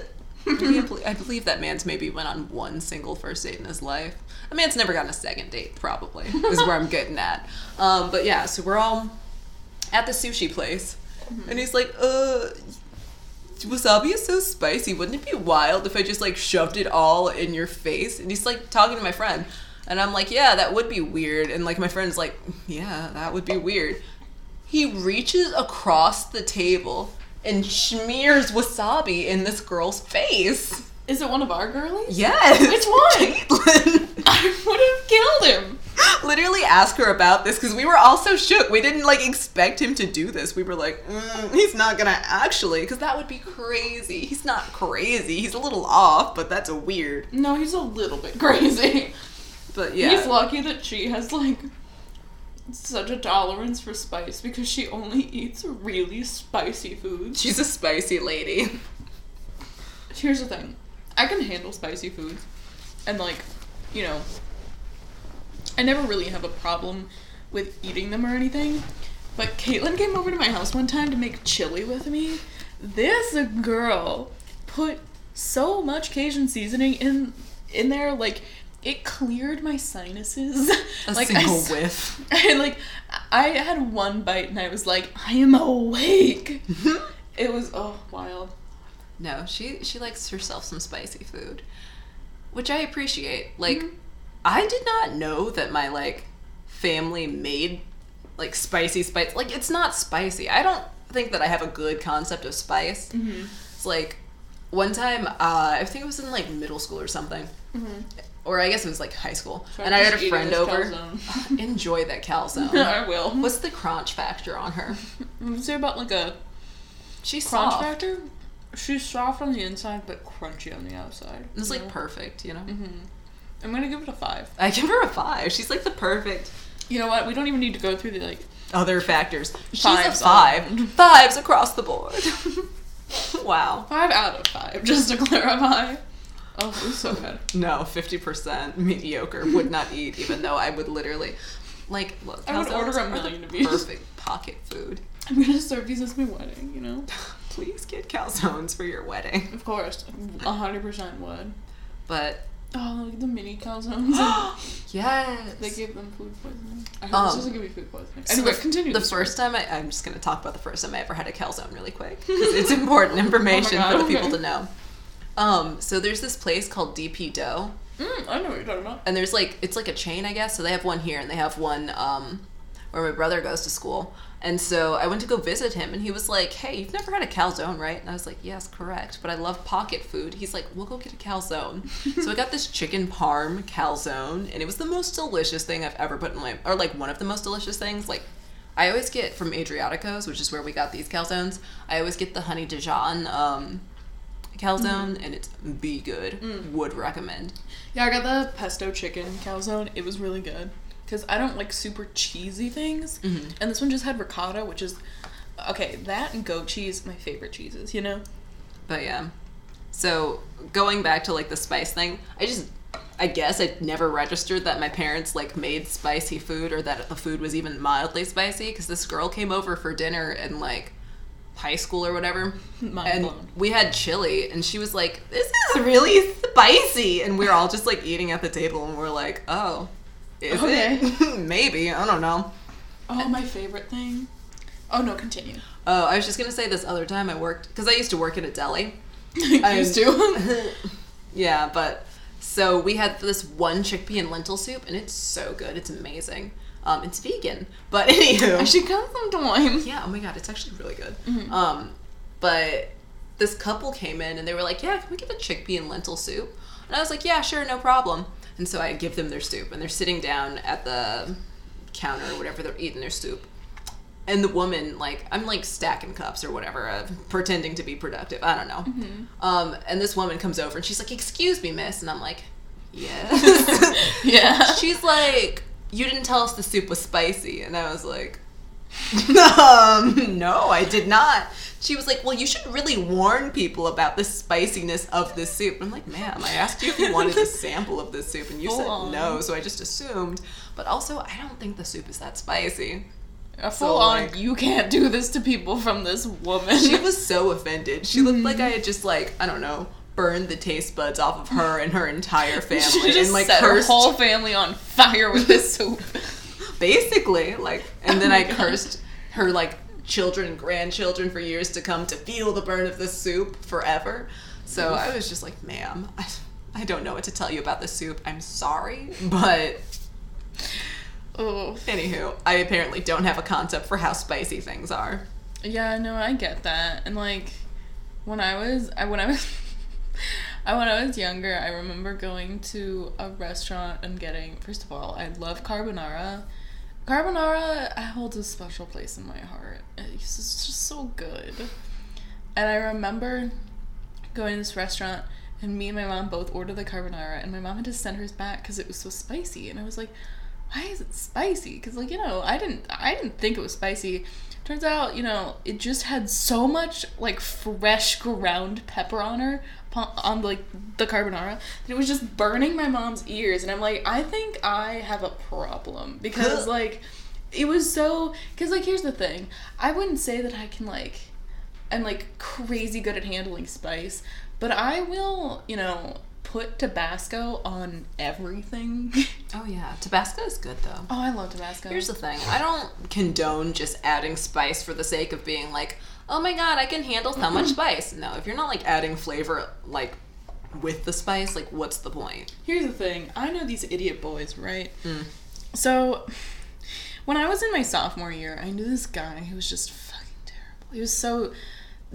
I believe- I believe that man's maybe went on one single first date in his life. A man's never gotten a second date, probably, is where I'm getting at. Um, but yeah, so we're all at the sushi place, and he's like, uh, wasabi is so spicy. Wouldn't it be wild if I just like shoved it all in your face? And he's like talking to my friend, and I'm like, yeah, that would be weird. And like my friend's like, yeah, that would be weird. He reaches across the table and smears wasabi in this girl's face. Is it one of our girlies? Yes. Which one? Caitlin. I would have killed him. Literally ask her about this because we were all so shook. We didn't like expect him to do this. We were like, mm, he's not gonna actually, because that would be crazy. He's not crazy. He's a little off, but that's a weird. No, he's a little bit crazy. But yeah, He's lucky that she has like such a tolerance for spice because she only eats really spicy foods. she's a spicy lady. Here's the thing. I can handle spicy foods. And like, you know, I never really have a problem with eating them or anything. But Caitlin came over to my house one time to make chili with me. This girl put so much Cajun seasoning in in there, like it cleared my sinuses. A like single I, whiff. I like I had one bite and I was like, I am awake. it was oh wild. No, she she likes herself some spicy food, which I appreciate. Like, Mm-hmm. I did not know that my like family made like spicy spice. Like, it's not spicy. I don't think that I have a good concept of spice. Mm-hmm. It's like one time, uh, I think it was in like middle school or something, or I guess it was like high school, So and I'm had a friend over. Enjoy that calzone. I will. What's the crunch factor on her? What's it about like a She's crunch soft. factor? She's soft on the inside but crunchy on the outside. It's like Yeah. perfect, you know. I'm gonna give it a five. I give her a five. She's like the perfect You know what? We don't even need to go through the like. other factors. She's Fives a five. on. Fives across the board. wow. Five out of five, just to clarify. Oh, it was so good. No, fifty percent mediocre. Would not eat, even though I would literally like. Look, I would order a million of these. Perfect pocket food. I'm gonna serve these as my wedding. You know. Please get calzones for your wedding. Of course, a hundred percent would. But Oh, look the mini calzones. yes. they gave them food poisoning. I hope Um, this doesn't give me food poisoning. So Anyway, the, continue. The the first time I, I'm just gonna talk about the first time I ever had a calzone really quick because it's important information God, for the people to know. Um, so there's this place called DP Dough, Mm, I know what you're talking about. and there's like it's like a chain, I guess. So they have one here, and they have one um, where my brother goes to school. And so I went to go visit him, and he was like, "Hey, you've never had a calzone, right?" And I was like, "Yes, correct, but I love pocket food." He's like, "We'll go get a calzone." so I got this chicken parm calzone, and it was the most delicious thing I've ever put in my, or like one of the most delicious things. Like, I always get from Adriatico's, which is where we got these calzones. I always get the honey Dijon um, calzone, and it's be good. Would recommend. Yeah, I got the pesto chicken calzone. It was really good because I don't like super cheesy things, Mm-hmm. and this one just had ricotta, which is okay. That and goat cheese, my favorite cheeses. You know. But yeah. So going back to like the spice thing, I just I guess I never registered that my parents like made spicy food or that the food was even mildly spicy because this girl came over for dinner and like high school or whatever. Mind and blown. we had chili and she was like, This is really spicy and we are all just like eating at the table and we're like, Oh, is Okay. it? Maybe. I don't know. Oh, my favorite thing. Oh no, continue. Oh, I was just gonna say this other time I worked because I used to work at a deli. I used to. yeah, but so we had this one chickpea and lentil soup, and it's so good. It's amazing. Um, it's vegan, but anywho, I should come sometime. yeah. Oh my god, it's actually really good. Um, but this couple came in and they were like, "Yeah, can we get a chickpea and lentil soup?" And I was like, "Yeah, sure, no problem." And so I give them their soup, and they're sitting down at the counter or whatever. They're eating their soup, and the woman like I'm like stacking cups or whatever, uh, pretending to be productive. I don't know. Um, and this woman comes over and she's like, "Excuse me, miss," and I'm like, "Yes." Yeah. she's like, "You didn't tell us the soup was spicy," and I was like, "Um, no, I did not." She was like, "Well, you should really warn people about the spiciness of this soup." I'm like, "Ma'am, I asked you if you wanted a sample of this soup, and you Full said on. no, so I just assumed." But also, I don't think the soup is that spicy. A So, full on, like- you can't do this to people from this woman. She was so offended. She looked like I had just like I don't know burned the taste buds off of her and her entire She family, just and like set her cursed whole family on fire with this soup. Basically like and then Oh i God. cursed her like children and grandchildren for years to come to feel the burn of the soup forever so i was just like ma'am I, I don't know what to tell you about the soup i'm sorry but Oh. anywho i apparently don't have a concept for how spicy things are Yeah, no, I get that. And like when I was I when I was I when I was younger, I remember going to a restaurant and getting first of all, I love carbonara. Carbonara holds a special place in my heart. It's just so good. And I remember going to this restaurant and me and my mom both ordered the carbonara and my mom had to send hers back because it was so spicy and I was like why is it spicy because like you know I didn't I didn't think it was spicy turns out you know it just had so much like fresh ground pepper on her on like the carbonara it was just burning my mom's ears and I'm like I think I have a problem because like it was so because like here's the thing. I wouldn't say that I can like I'm like crazy good at handling spice, but I will, you know, put Tabasco on everything. Oh yeah, Tabasco is good though. oh, I love Tabasco. Here's the thing. I don't condone just adding spice for the sake of being like, oh my god, I can handle so much spice. No, if you're not like adding flavor like with the spice, like what's the point? Here's the thing. I know these idiot boys, right? Mm. So, when I was in my sophomore year, I knew this guy who was just fucking terrible. He was so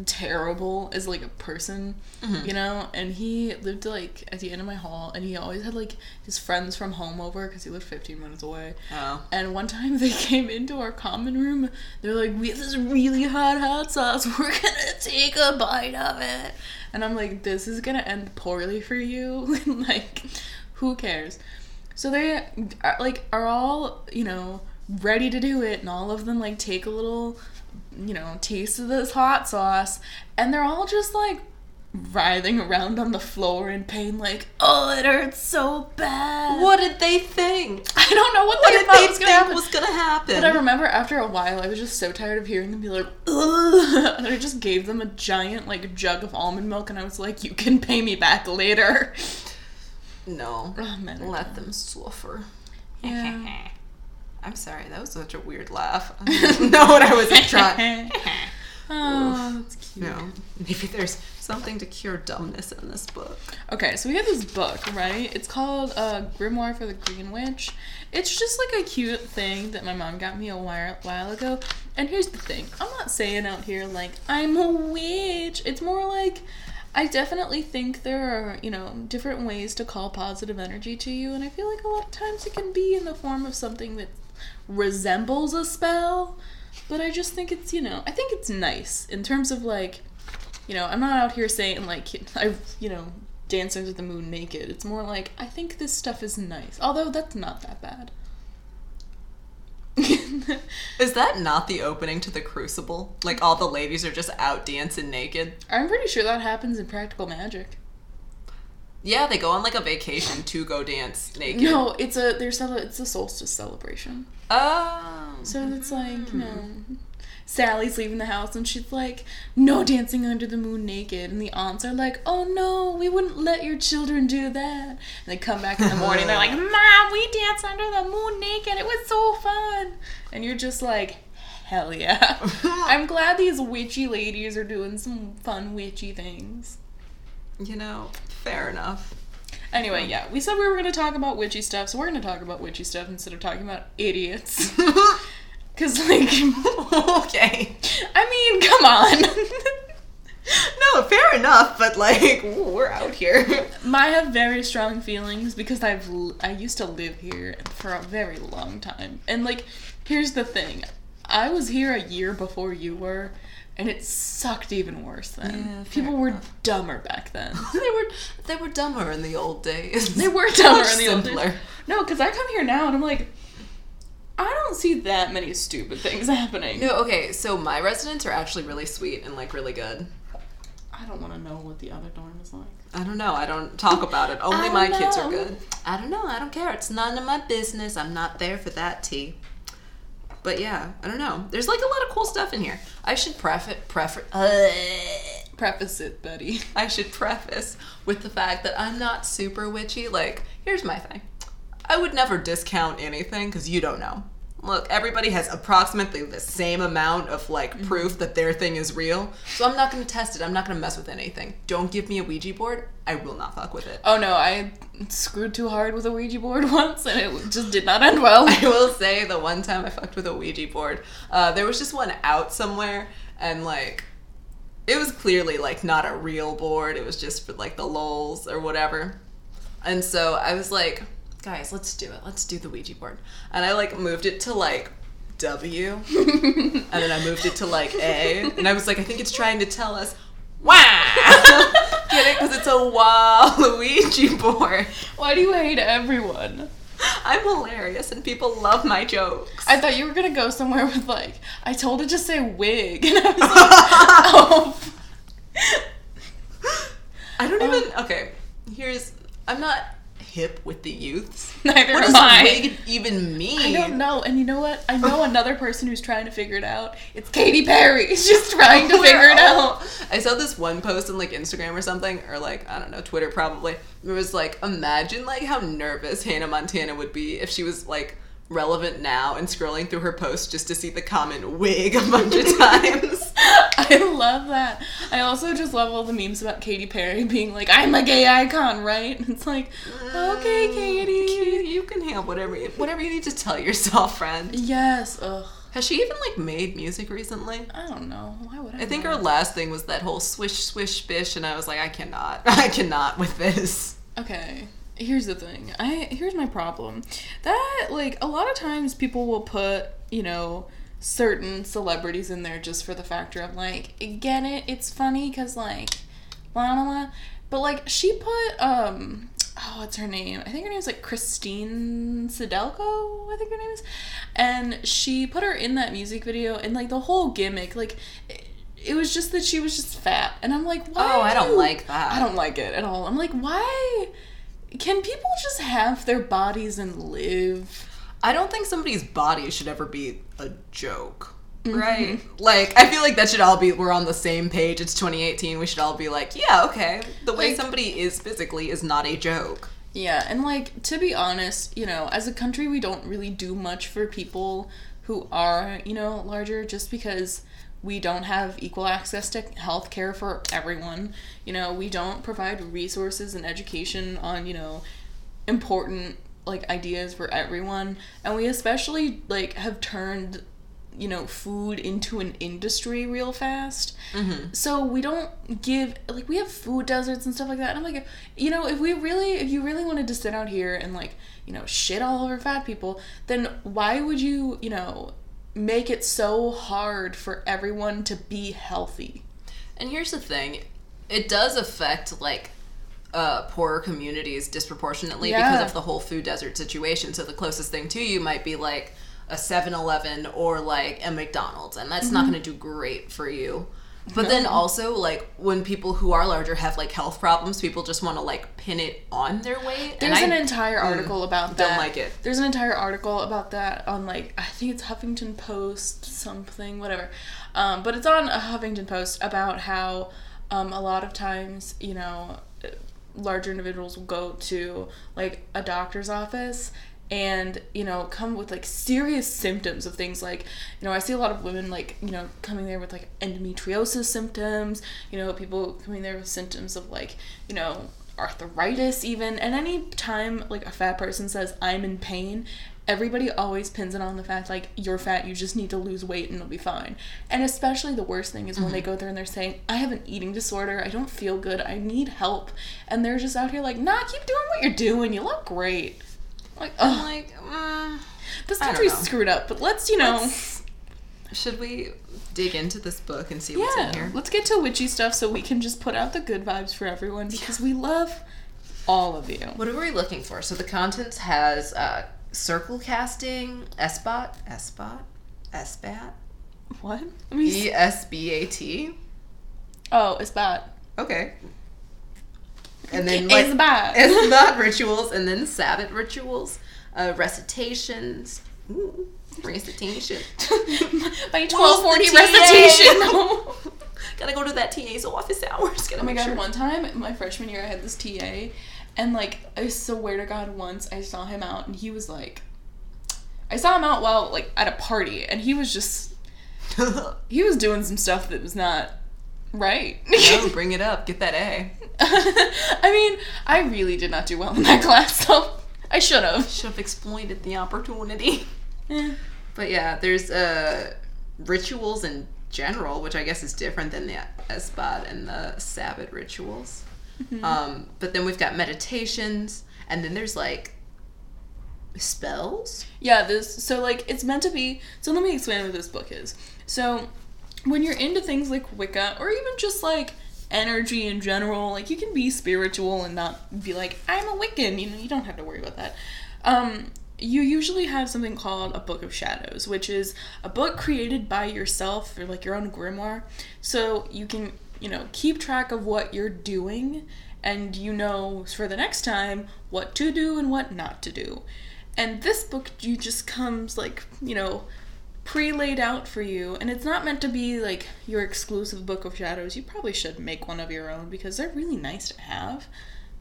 terrible as like a person, mm-hmm. you know. And he lived like at the end of my hall, and he always had like his friends from home over because he lived 15 minutes away. Oh. And one time they came into our common room. They're like, "We have this really hot hot sauce. We're gonna take a bite of it." And I'm like, "This is gonna end poorly for you. like, who cares?" So they are, like are all you know ready to do it, and all of them like take a little you know taste of this hot sauce, and they're all just like writhing around on the floor in pain, like, "Oh, it hurts so bad." What did they think? I don't know what, What they did thought they was think gonna happen. was gonna happen? But I remember after a while, I was just so tired of hearing them be like, Ugh, and I just gave them a giant like jug of almond milk, and I was like, "You can pay me back later." no. Oh, man. Let them suffer. Yeah. I'm sorry, that was such a weird laugh. Know what I was trying. oh, that's cute. No, maybe there's something to cure dumbness in this book. Okay, so we have this book, right? It's called uh, Grimoire for the Green Witch. It's just like a cute thing that my mom got me a while, while ago. And here's the thing I'm not saying out here like, I'm a witch. It's more like, I definitely think there are, you know, different ways to call positive energy to you. And I feel like a lot of times it can be in the form of something that resembles a spell. But I just think it's, you know, I think it's nice in terms of like, you know, I'm not out here saying like I, you know, dance under the moon naked. It's more like I think this stuff is nice. Although that's not that bad. Is that not the opening to the Crucible? Like all the ladies are just out dancing naked? I'm pretty sure that happens in Practical Magic. Yeah, they go on like a vacation to go dance naked. No, it's a there's a it's a solstice celebration. Oh. So it's like you mm-hmm. know, Sally's leaving the house and she's like, "No dancing under the moon naked," and the aunts are like, "Oh no, we wouldn't let your children do that." And they come back in the morning, they're like, "Mom, we danced under the moon naked. It was so fun," and you're just like. Hell yeah. I'm glad these witchy ladies are doing some fun witchy things. You know, fair enough. Anyway, um, yeah, we said we were going to talk about witchy stuff, so we're going to talk about witchy stuff instead of talking about idiots. Because, like, okay. I mean, come on. No, fair enough, but like ooh, we're out here. I have very strong feelings because I've I used to live here for a very long time, and like, here's the thing, I was here a year before you were, and it sucked even worse then. Yeah, People were enough. dumber back then. they were they were dumber in the old days. They were dumber Much in the old days. simpler. No, because I come here now and I'm like, I don't see that many stupid things happening. No, okay, so my residents are actually really sweet and like really good. I don't want to know what the other dorm is like. I don't know. I don't talk about it. Only my don't kids are good. I don't know. I don't care. It's none of my business. I'm not there for that tea. But yeah, I don't know. There's like a lot of cool stuff in here. I should preface prefer uh, Preface it, buddy. I should preface with the fact that I'm not super witchy. Like, here's my thing. I would never discount anything because you don't know. Look, everybody has approximately the same amount of like Mm-hmm. proof that their thing is real. So I'm not going to test it. I'm not going to mess with anything. Don't give me a Ouija board. I will not fuck with it. Oh no, I screwed too hard with a Ouija board once and it just did not end well. I will say the one time I fucked with a Ouija board, uh, there was just one out somewhere, and like, it was clearly like not a real board. It was just for like the lols or whatever. And so I was like, guys, let's do it. Let's do the Ouija board. And I like moved it to like W, and then I moved it to like A, and I was like, I think it's trying to tell us. Wow! Get it? Because it's a wow Luigi board. Why do you hate everyone? I'm hilarious and people love my jokes. I thought you were gonna go somewhere with like, I told it to say wig, and I was like, oh. I don't Oh. even. Okay, here's. I'm not hip with the youths. Neither What am does I. wig even mean? I don't know, and you know what? I know another person who's trying to figure it out. It's Katy Perry. She's just oh, trying to figure it out. I saw this one post on like Instagram or something, or like I don't know, Twitter probably. It was like, imagine like how nervous Hannah Montana would be if she was like relevant now and scrolling through her posts just to see the comment wig a bunch of times. I love that. I also just love all the memes about Katy Perry being like, "I'm a gay icon," right? It's like, okay, mm, Katy. you can have whatever you, whatever you need to tell yourself, friend. Yes. Ugh. Has she even like made music recently? I don't know. Why would I? I think know? her last thing was that whole swish swish bish, and I was like, I cannot, I cannot with this. Okay. Here's the thing. I here's my problem. That like a lot of times people will put, you know, certain celebrities in there just for the factor of like, get it? It's funny cuz like blah blah blah. But like she put um oh, what's her name? I think her name's like Christine Sydelko, I think her name is. And she put her in that music video and like the whole gimmick like it, it was just that she was just fat. And I'm like, why? Oh, I do don't like that. I don't like it at all. I'm like, why can people just have their bodies and live? I don't think somebody's body should ever be a joke. Mm-hmm. Right? Like, I feel like that should all be, we're on the same page. It's 2018. We should all be like, yeah, okay. The way Like- somebody is physically is not a joke. Yeah, and like to be honest, you know, as a country we don't really do much for people who are, you know, larger just because we don't have equal access to health care for everyone. You know, we don't provide resources and education on, you know, important like ideas for everyone. And we especially like have turned you know food into an industry real fast mm-hmm. so we don't give like we have food deserts and stuff like that and i'm like you know if we really if you really wanted to sit out here and like you know shit all over fat people then why would you you know make it so hard for everyone to be healthy And here's the thing it does affect, like, uh, poorer communities disproportionately because of the whole food desert situation. So the closest thing to you might be like a 7 Eleven or like a McDonald's, and that's not going to do great for you. But then also, like, when people who are larger have like health problems, people just want to like pin it on their weight. There's an I- entire article about that. don't like it. There's an entire article about that on like I think it's Huffington Post something whatever, um, but it's on a Huffington Post about how um, a lot of times you know larger individuals will go to like a doctor's office and you know come with like serious symptoms of things like you know i see a lot of women like you know coming there with like endometriosis symptoms you know people coming there with symptoms of like you know arthritis even. And any time like a fat person says i'm in pain everybody always pins it on the fact like you're fat you just need to lose weight and it'll be fine. And especially the worst thing is when they mm-hmm. go there and they're saying i have an eating disorder i don't feel good i need help. And they're just out here like nah keep doing what you're doing you look great like I'm oh like, mm, this country's know. screwed up but let's you know let's- should we dig into this book and see what's in here? let's get to witchy stuff so we can just put out the good vibes for everyone because we love all of you What are we looking for? So the contents has uh, circle casting, SBOT, SBOT, SBAT, what Let me see. E S B A T. oh it's bad Okay. And then It's like bad. SBOT rituals, and then Sabbath rituals, uh, recitations. Ooh, recitation. my Who's 1240 the TA? recitation Gotta go to that TA's office hours. Gotta Oh my make god, sure. one time, my freshman year, I had this TA, and like, I swear to God, once I saw him out, and he was like, I saw him out while, like, at a party, and he was just, he was doing some stuff that was not right. no, bring it up. Get that A. I mean, I really did not do well in that class, so I should have. Should have exploited the opportunity. Eh. But yeah, there's uh rituals in general, which I guess is different than the Esbod and the Sabbath rituals. Um, but then we've got meditations, and then there's like spells. Yeah, this so like it's meant to be. So let me explain what this book is. So when you're into things like Wicca or even just like energy in general, like you can be spiritual and not be like I'm a Wiccan. You know, you don't have to worry about that. Um, you usually have something called a book of shadows, which is a book created by yourself or like your own grimoire, so you can you know keep track of what you're doing and you know for the next time what to do and what not to do. And this book you just comes like, you know, pre-laid out for you and it's not meant to be like your exclusive book of shadows. You probably should make one of your own because they're really nice to have.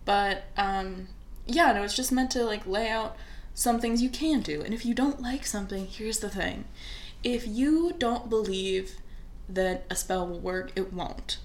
But um, yeah, no, it's just meant to like lay out some things you can do. And if you don't like something, here's the thing: if you don't believe that a spell will work, it won't.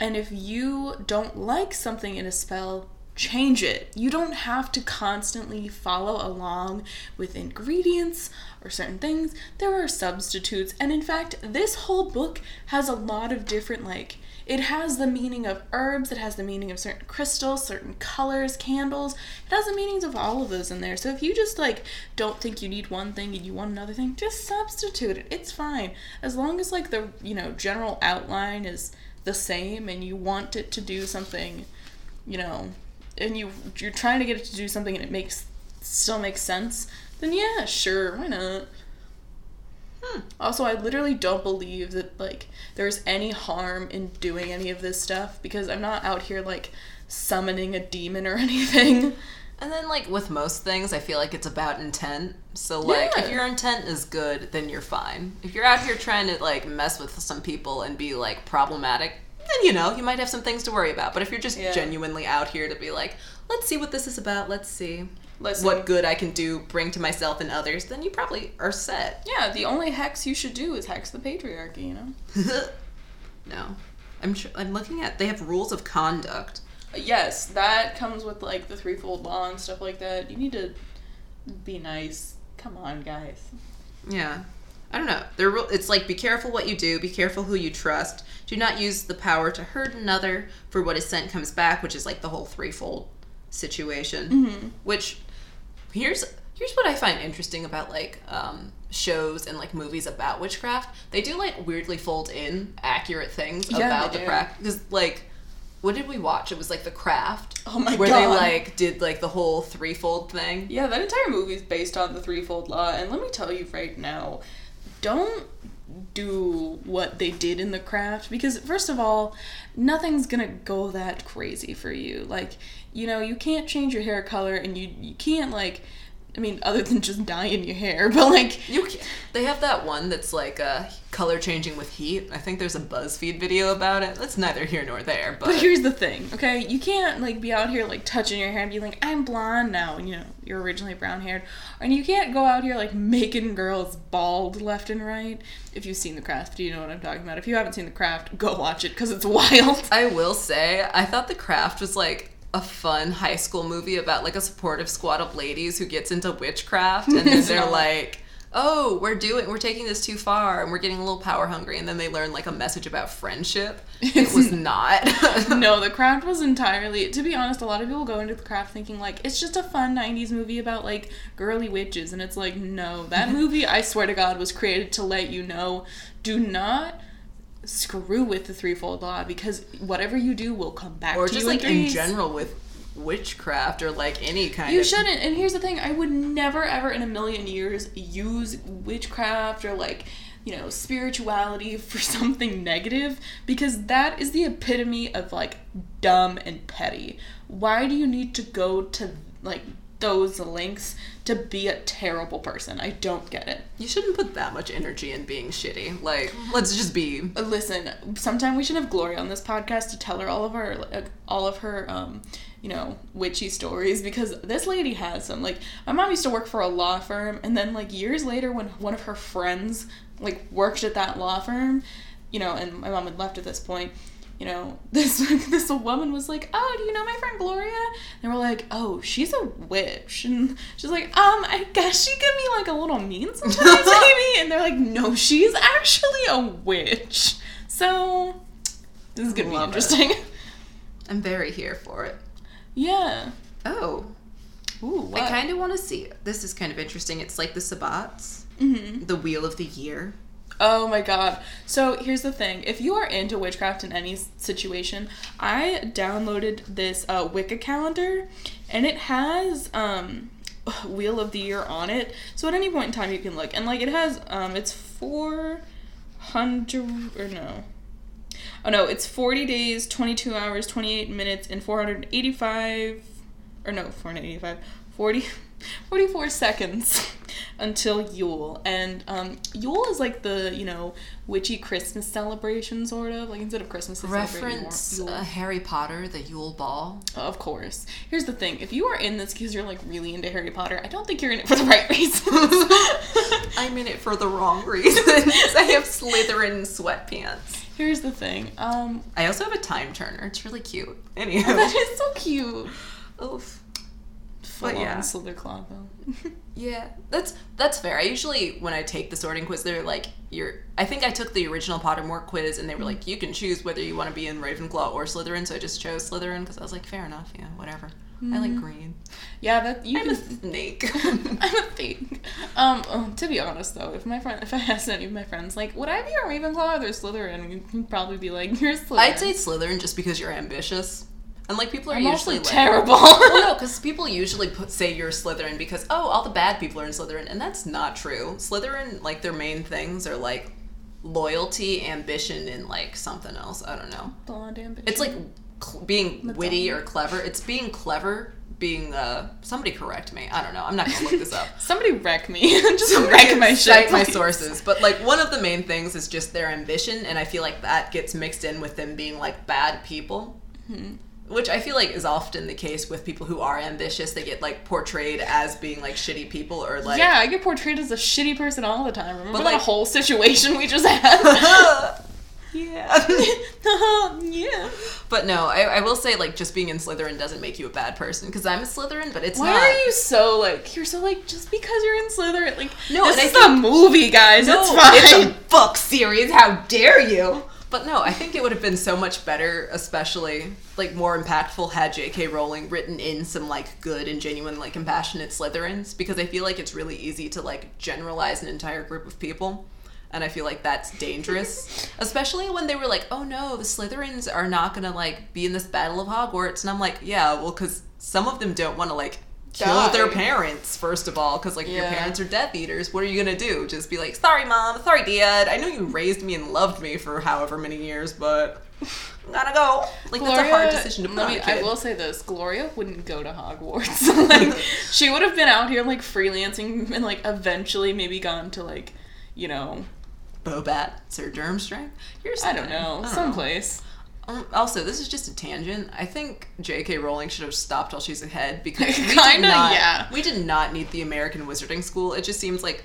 And if you don't like something in a spell, change it. You don't have to constantly follow along with ingredients or certain things. There are substitutes. And in fact, this whole book has a lot of different, like, it has the meaning of herbs, it has the meaning of certain crystals, certain colors, candles. It has the meanings of all of those in there. So if you just like don't think you need one thing and you want another thing, just substitute it. It's fine. As long as like the, you know, general outline is the same and you want it to do something, you know, and you you're trying to get it to do something and it makes still makes sense, then yeah, sure, why not? Hmm. Also, I literally don't believe that like there's any harm in doing any of this stuff because I'm not out here like summoning a demon or anything. And then like with most things, I feel like it's about intent. So like Yeah. if your intent is good, then you're fine. If you're out here trying to like mess with some people and be like problematic, then you know, you might have some things to worry about. But if you're just Yeah. genuinely out here to be like, let's see what this is about, let's see Listen. what good I can do, bring to myself and others, then you probably are set. Yeah, the only hex you should do is hex the patriarchy, you know? no. I'm sure I'm looking at they have rules of conduct. Uh, yes, that comes with like the threefold law and stuff like that. You need to be nice. Come on, guys. Yeah. I don't know. They're real, it's like be careful what you do, be careful who you trust. Do not use the power to hurt another, for what is sent comes back, which is like the whole threefold situation. Mm-hmm. Which here's here's what I find interesting about like um, shows and like movies about witchcraft. They do like weirdly fold in accurate things Yeah, about the practice. Because like, what did we watch? It was like The Craft. Oh my where they like did like the whole threefold thing. Yeah, that entire movie is based on the threefold law, and let me tell you right now, don't do what they did in the craft because first of all, nothing's gonna go that crazy for you. Like, you know, you can't change your hair color, and you you can't like, I mean, other than just dyeing your hair, but like, You ca they have that one that's like uh, color changing with heat. I think there's a BuzzFeed video about it. That's neither here nor there, but, But here's the thing, okay? You can't like be out here like touching your hair and be like, I'm blonde now, and you know, you're originally brown haired. And you can't go out here like making girls bald left and right. If you've seen the craft, do you know what I'm talking about. If you haven't seen the craft, go watch it because it's wild. I will say I thought The Craft was like a fun high school movie about like a supportive squad of ladies who gets into witchcraft and then they're like oh we're doing we're taking this too far and we're getting a little power hungry and then they learn like a message about friendship. It was not. No, the craft was entirely to be honest, a lot of people go into the craft thinking like it's just a fun 90s movie about like girly witches and it's like no, that movie I swear to god was created to let you know do not screw with the threefold law because whatever you do will come back to you. or to just you like in threes. general with witchcraft or like any kind You of shouldn't. And here's the thing: I would never, ever in a million years use witchcraft or like, you know, spirituality for something negative because that is the epitome of like dumb and petty. Why do you need to go to like those lengths to be a terrible person? I don't get it. you shouldn't put that much energy in being shitty like let's just be Uh, Listen, sometime we should have Gloria on this podcast to tell her all of her like, all of her um you know witchy stories because this lady has some. Like my mom used to work for a law firm, and then like years later, when one of her friends like worked at that law firm, you know, and my mom had left at this point. You know, this this woman was like, "Oh, do you know my friend Gloria?" And we're like, "Oh, she's a witch." And she's like, "Um, I guess she can be like a little mean sometimes, maybe." And they're like, "No, she's actually a witch." So this is gonna Love be it. interesting. i'm very here for it yeah. oh Ooh, what? i kind of want to see this is kind of interesting it's like the sabbats hmm the wheel of the year Oh my god. So here's the thing. If you are into witchcraft in any situation, I downloaded this uh, Wicca calendar and it has um Wheel of the Year on it. So at any point in time you can look. And like it has um it's 400 or no. Oh no, it's 40 days, 22 hours, 28 minutes and 485 or no, 485. 40 44 seconds. until Yule, and um, Yule is like the you know witchy Christmas celebration sort of like instead of Christmas, Reference uh, Harry Potter, the Yule Ball. Of course. Here's the thing: if you are in this because you're like really into Harry Potter, I don't think you're in it for the right reasons. I'm in it for the wrong reasons. I have Slytherin sweatpants. Here's the thing. Um, I also have a time turner. It's really cute. Anywho. that is so cute. Oof. Full yeah. on Slytherin though. Yeah, that's that's fair. I usually when I take the sorting quiz, they're like, "You're." I think I took the original Pottermore quiz, and they were like, "You can choose whether you want to be in Ravenclaw or Slytherin." So I just chose Slytherin because I was like, "Fair enough, yeah, whatever." I like green. yeah, that you I'm a snake. I'm a thing. Um, oh, to be honest though, if my friend, if I asked any of my friends, like, would I be a Ravenclaw or a Slytherin, you'd probably be like, you're Slytherin. I'd say Slytherin just because you're ambitious, and like people are I'm usually like, terrible. well, no, because people usually put say you're Slytherin because oh, all the bad people are in Slytherin, and that's not true. Slytherin, like their main things are like loyalty, ambition, and like something else. I don't know. Blonde ambition. It's like cl- being That's witty all. or clever. It's being clever. Being uh, somebody correct me. I don't know. I'm not gonna look this up. somebody wreck me. Just wreck my shit. Cite my sources, but like one of the main things is just their ambition, and I feel like that gets mixed in with them being like bad people. Mm-hmm. Which I feel like is often the case with people who are ambitious. They get like portrayed as being like shitty people or like yeah, I get portrayed as a shitty person all the time. Remember But, that like- whole situation we just had? yeah. yeah. but no, I, I will say like just being in Slytherin doesn't make you a bad person because I'm a Slytherin, but it's Why not. are you so like you're so like just because you're in Slytherin like No, this is a movie guys No, it's fine it's a book series. How dare you? But no, I think it would have been so much better, especially like more impactful, had J.K. Rowling written in some like good and genuine, like compassionate Slytherins, because I feel like it's really easy to like generalize an entire group of people. And I feel like that's dangerous, especially when they were like, "Oh no, the Slytherins are not gonna like be in this battle of Hogwarts," and I'm like, "Yeah, well, because some of them don't want to like kill their parents first of all, because like your parents are Death Eaters. What are you gonna do? Just be like, sorry, mom, sorry, dad. I know you raised me and loved me for however many years, but I'm gotta go. Like that's a hard decision to put let on me. I will say this: Gloria wouldn't go to Hogwarts. like, she would have been out here like freelancing and like eventually maybe gone to like, you know, Bobat, Sir Durmstrang. Here's I don't know, someplace. Um, also, this is just a tangent. I think J.K. Rowling should have stopped while she's ahead because we did Kinda, not. yeah. We did not need the American Wizarding School. It just seems like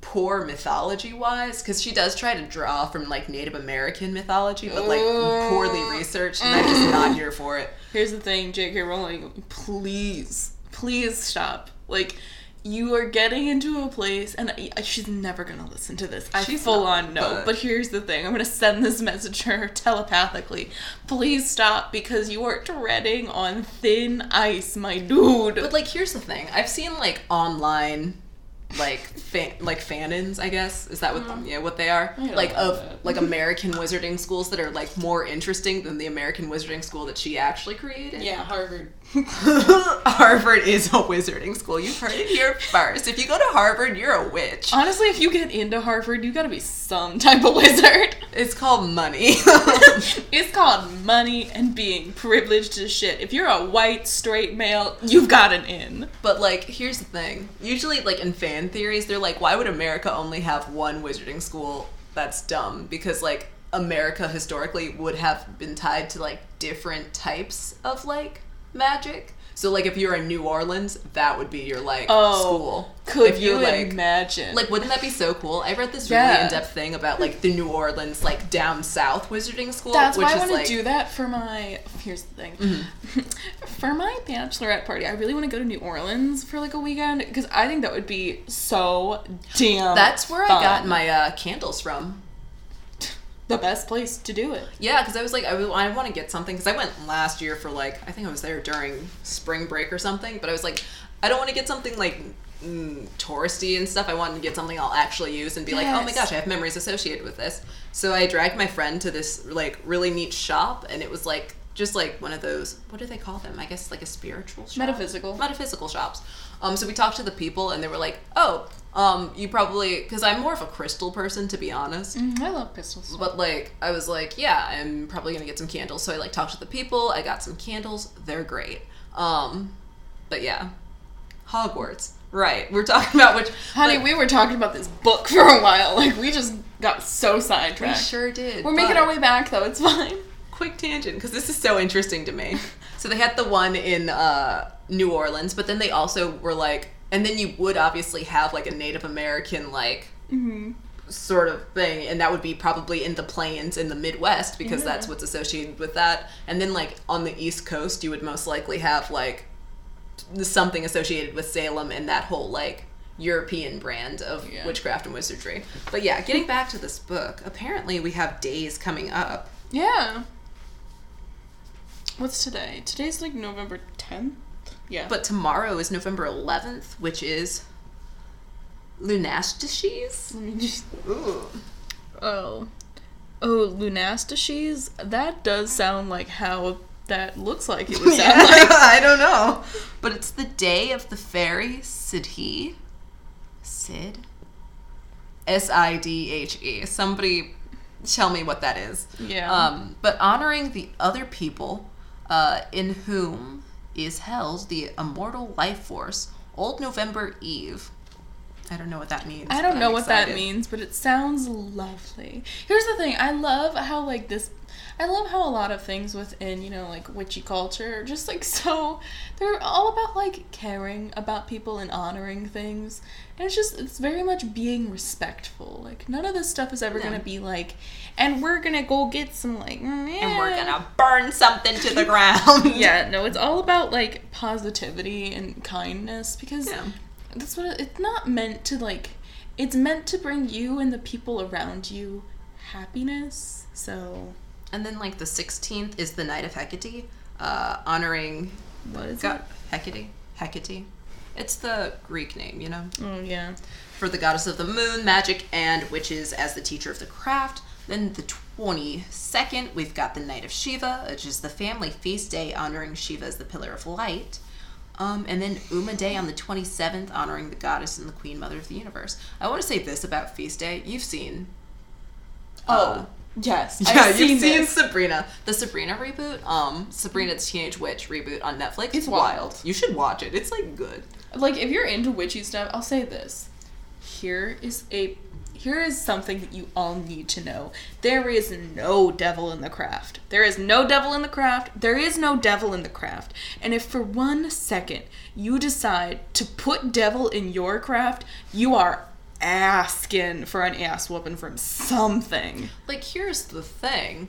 poor mythology wise because she does try to draw from like Native American mythology, but like poorly researched, and I'm just not here for it. Here's the thing, J.K. Rowling, please, please stop. Like, you are getting into a place, and I, she's never gonna listen to this. I She's full not, on know. but- But here's the thing: I'm gonna send this message to her telepathically. Please stop, because you are treading on thin ice, my dude. But like, here's the thing: I've seen like online, like fan, like fanins. I guess is that what mm-hmm. yeah what they are? Like of that. like American wizarding schools that are like more interesting than the American wizarding school that she actually created. yeah, Harvard. Harvard is a wizarding school. You've heard it here first. If you go to Harvard, you're a witch. Honestly, if you get into Harvard, you gotta be some type of wizard. It's called money. it's called money and being privileged as shit. If you're a white, straight male, you've got an in. But like, here's the thing. Usually, like in fan theories, they're like, why would America only have one wizarding school? That's dumb because like America historically would have been tied to like different types of like magic. So like, if you're in New Orleans, that would be your like Oh, school. Could if you like. imagine? Like, wouldn't that be so cool? I read this really Yeah. in-depth thing about like the New Orleans, like down south wizarding school, That's which why I want to like do that for my. Here's the thing. Mm-hmm. for my bachelorette party, I really want to go to New Orleans for like a weekend because I think that would be so damn. that's where I got my uh, candles from. The best place to do it. Yeah, because I was like, I, want to get something because I went last year for like I think I was there during spring break or something, but I was like, I don't want to get something like mm, touristy and stuff. I wanted to get something I'll actually use and be like, oh my gosh, I have memories associated with this. So I dragged my friend to this like really neat shop, and it was like just like one of those what do they call them? I guess like a spiritual shop? Metaphysical. metaphysical shops. Um, so we talked to the people, and they were like, "Oh, um, you probably because I'm more of a crystal person, to be honest. Mm, I love crystals. But like, I was like, yeah, I'm probably gonna get some candles. So I like talked to the people. I got some candles. They're great. Um, but yeah, Hogwarts. Right. We're talking about which. Honey, but- we were talking about this book for a while. Like we just got so sidetracked. we sure did. We're making our way back though. It's fine. quick tangent because this is so interesting to me. So they had the one in uh, New Orleans, but then they also were like, and then you would obviously have like a Native American like Mm-hmm. sort of thing, and that would be probably in the plains in the Midwest because that's what's associated with that. And then like on the East Coast, you would most likely have like something associated with Salem and that whole like European brand of Yeah. witchcraft and wizardry. But yeah, getting back to this book, apparently we have days coming up. Yeah. What's today? Today's like November 10th. Yeah. But tomorrow is November 11th, which is Lunastishes. Let me just. Ooh. Oh. Oh, Lunastices? That does sound like how that looks like it would sound like. I don't know. But it's the day of the fairy Sidhe. Sid? S I D H E. Somebody tell me what that is. Yeah. Um, but honoring the other people uh, in whom is held the immortal life force, Old November Eve. I don't know what that means. I don't know what that means, but it sounds lovely. Here's the thing I love how, like, this. I love how a lot of things within, you know, like witchy culture are just like so. They're all about like caring about people and honoring things. And it's just, it's very much being respectful. Like, none of this stuff is ever Yeah. gonna be like, and we're gonna go get some, like, mm, And we're gonna burn something to the ground. Yeah, no, it's all about like positivity and kindness because Yeah. that's what it, it's not meant to like it's meant to bring you and the people around you happiness. So, And then like the 16th is the night of Hecate, uh, honoring what is God Hecate. Hecate. It's the Greek name, you know. Oh, yeah. for the goddess of the moon, magic, and witches as the teacher of the craft. Then the 22nd, we've got the night of Shiva, which is the family feast day honoring Shiva as the pillar of light. Um, and then Uma Day on the 27th, honoring the goddess and the queen mother of the universe. I want to say this about feast day. You've seen Oh, yes. Yeah, I've you've seen seen. Sabrina. The Sabrina reboot, um, Sabrina the Teenage Witch reboot on Netflix. It's wild. You should watch it. It's like good. Like if you're into witchy stuff, I'll say this. Here is a here is something that you all need to know. There is no devil in the craft. There is no devil in the craft. There is no devil in the craft. And if for one second you decide to put devil in your craft, you are asking for an ass whooping from something. Like, here's the thing.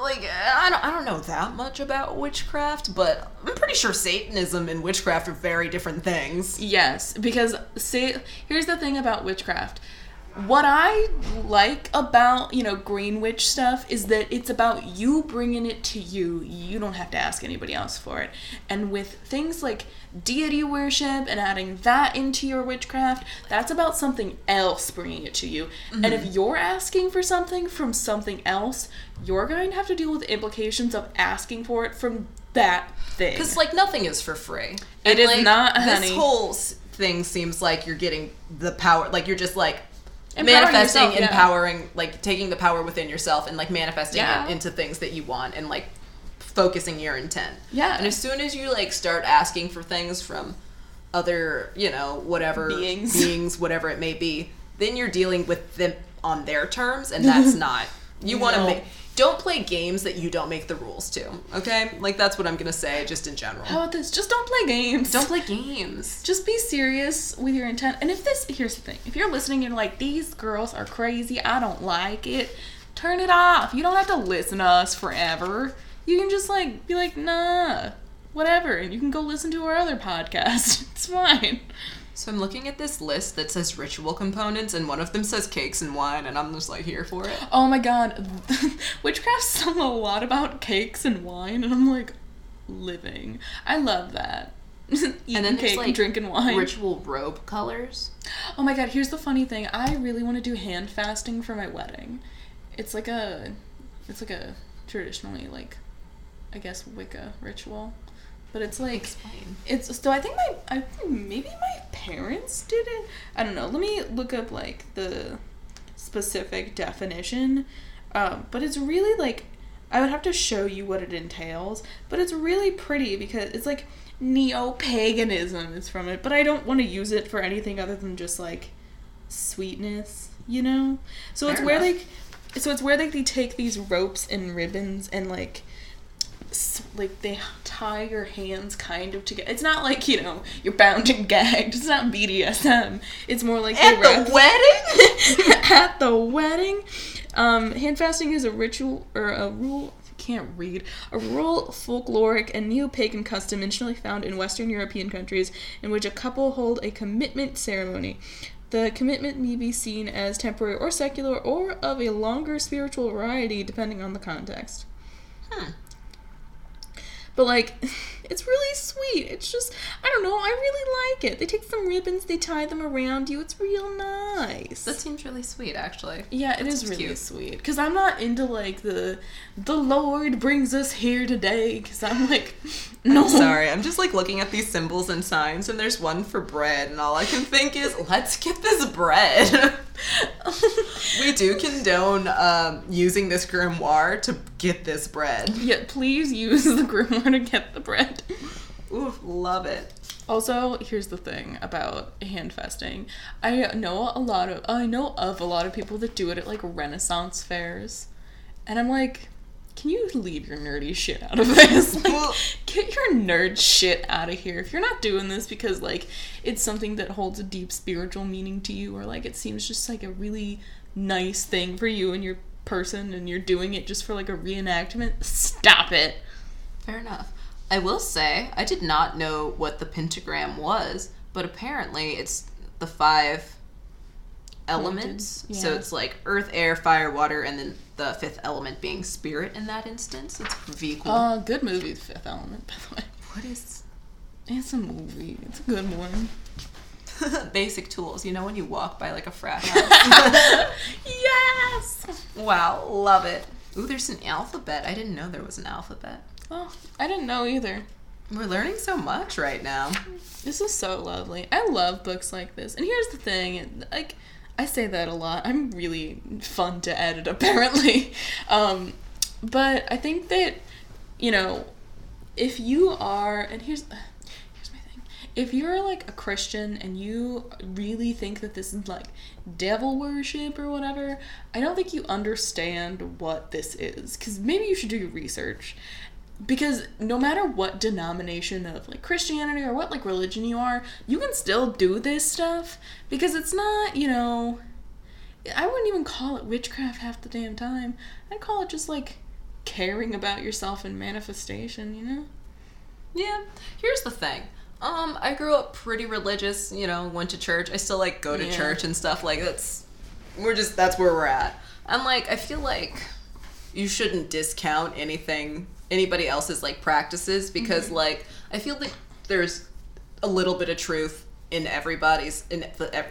Like, I don't, I don't know that much about witchcraft, but I'm pretty sure Satanism and witchcraft are very different things. Yes, because say here's the thing about witchcraft. What I like about, you know, green witch stuff is that it's about you bringing it to you. You don't have to ask anybody else for it. And with things like deity worship and adding that into your witchcraft, that's about something else bringing it to you. And if mm-hmm. you're asking for something from something else, you're going to have to deal with the implications of asking for it from that thing. Because, like, nothing is for free. It is like, not, This whole thing seems like you're getting the power, like, you're just, like, Empowering manifesting, yourself, yeah. empowering, like, taking the power within yourself and, like, manifesting Yeah. it into things that you want and, like, focusing your intent. Yeah. And as soon as you, like, start asking for things from other, you know, whatever Beings. beings whatever it may be, then you're dealing with them on their terms, and that's not. You want to make. Don't play games that you don't make the rules to. Okay, like that's what I'm gonna say, just in general. How about this? Just don't play games. Don't play games. Just be serious with your intent. And if this, here's the thing: if you're listening and you're like, "These girls are crazy. I don't like it," turn it off. You don't have to listen to us forever. You can just like be like, "Nah, whatever," and you can go listen to our other podcast. It's fine. So I'm looking at this list that says ritual components, and one of them says cakes and wine, and I'm just like here for it. Oh my god, witchcraft's sung a lot about cakes and wine, and I'm like, living. I love that. Eating And then cake like and drinking wine. ritual robe colors. Oh my god, here's the funny thing. I really want to do hand fasting for my wedding. It's like a it's like a traditionally like I guess Wicca ritual. But it's like Explain. it's so I think my I think maybe my parents did it. I don't know. Let me look up like the specific definition. Um, but it's really like I would have to show you what it entails, but it's really pretty because it's like neo paganism is from it, but I don't want to use it for anything other than just like sweetness, you know. So it's Fair where like, so it's where like they take these ropes and ribbons and like. Like they tie your hands kind of together. It's not like you know you're bound and gagged. It's not BDSM. It's more like At the wedding? at the wedding. Um, hand fasting is a ritual or a rule. I can't read. A rural, folkloric, and neo-pagan custom initially found in Western European countries in which a couple hold a commitment ceremony. The commitment may be seen as temporary or secular, or of a longer spiritual variety, depending on the context. Hmm. But like, it's really sweet. It's just I don't know. I really like it. They take some ribbons, they tie them around you. It's real nice. That seems really sweet, actually. Yeah, it That is really cute. sweet. Because I'm not into like the the Lord brings us here today. Because I'm like, no, I'm sorry, I'm just like looking at these symbols and signs, and there's one for bread, and all I can think is, let's get this bread. we do condone um, using this grimoire to get this bread. Yeah, please use the grimoire to get the bread. Ooh, love it. Also, here's the thing about hand festing. I know a lot of I know of a lot of people that do it at like Renaissance fairs, and I'm like, can you leave your nerdy shit out of this? Like, Well- get your nerd shit out of here. If you're not doing this because like it's something that holds a deep spiritual meaning to you, or like it seems just like a really nice thing for you and your person, and you're doing it just for like a reenactment, stop it. Fair enough. I will say, I did not know what the pentagram was, but apparently it's the five elements. Pointed, So it's like earth, air, fire, water, and then the fifth element being spirit in that instance. It's pretty cool. Uh, good movie, The Fifth Element, by the way. what is It's a movie. It's a good one. basic tools? You know when you walk by like a frat house? yes. wow, love it. Ooh, there's an alphabet. I didn't know there was an alphabet. Oh, I didn't know either. We're learning so much right now. This is so lovely. I love books like this. And here's the thing, like I say that a lot. I'm really fun to edit apparently. Um but I think that you know, if you are and here's here's my thing. If you're like a Christian and you really think that this is like devil worship or whatever, I don't think you understand what this is cuz maybe you should do your research because no matter what denomination of like Christianity or what like religion you are, you can still do this stuff because it's not, you know, I wouldn't even call it witchcraft half the damn time. I'd call it just like caring about yourself and manifestation, you know? Yeah. Here's the thing. Um, I grew up pretty religious, you know, went to church. I still like go to Yeah. church and stuff. Like that's we're just that's where we're at. And like I feel like you shouldn't discount anything anybody else's like practices because mm-hmm. like I feel like there's a little bit of truth in everybody's in the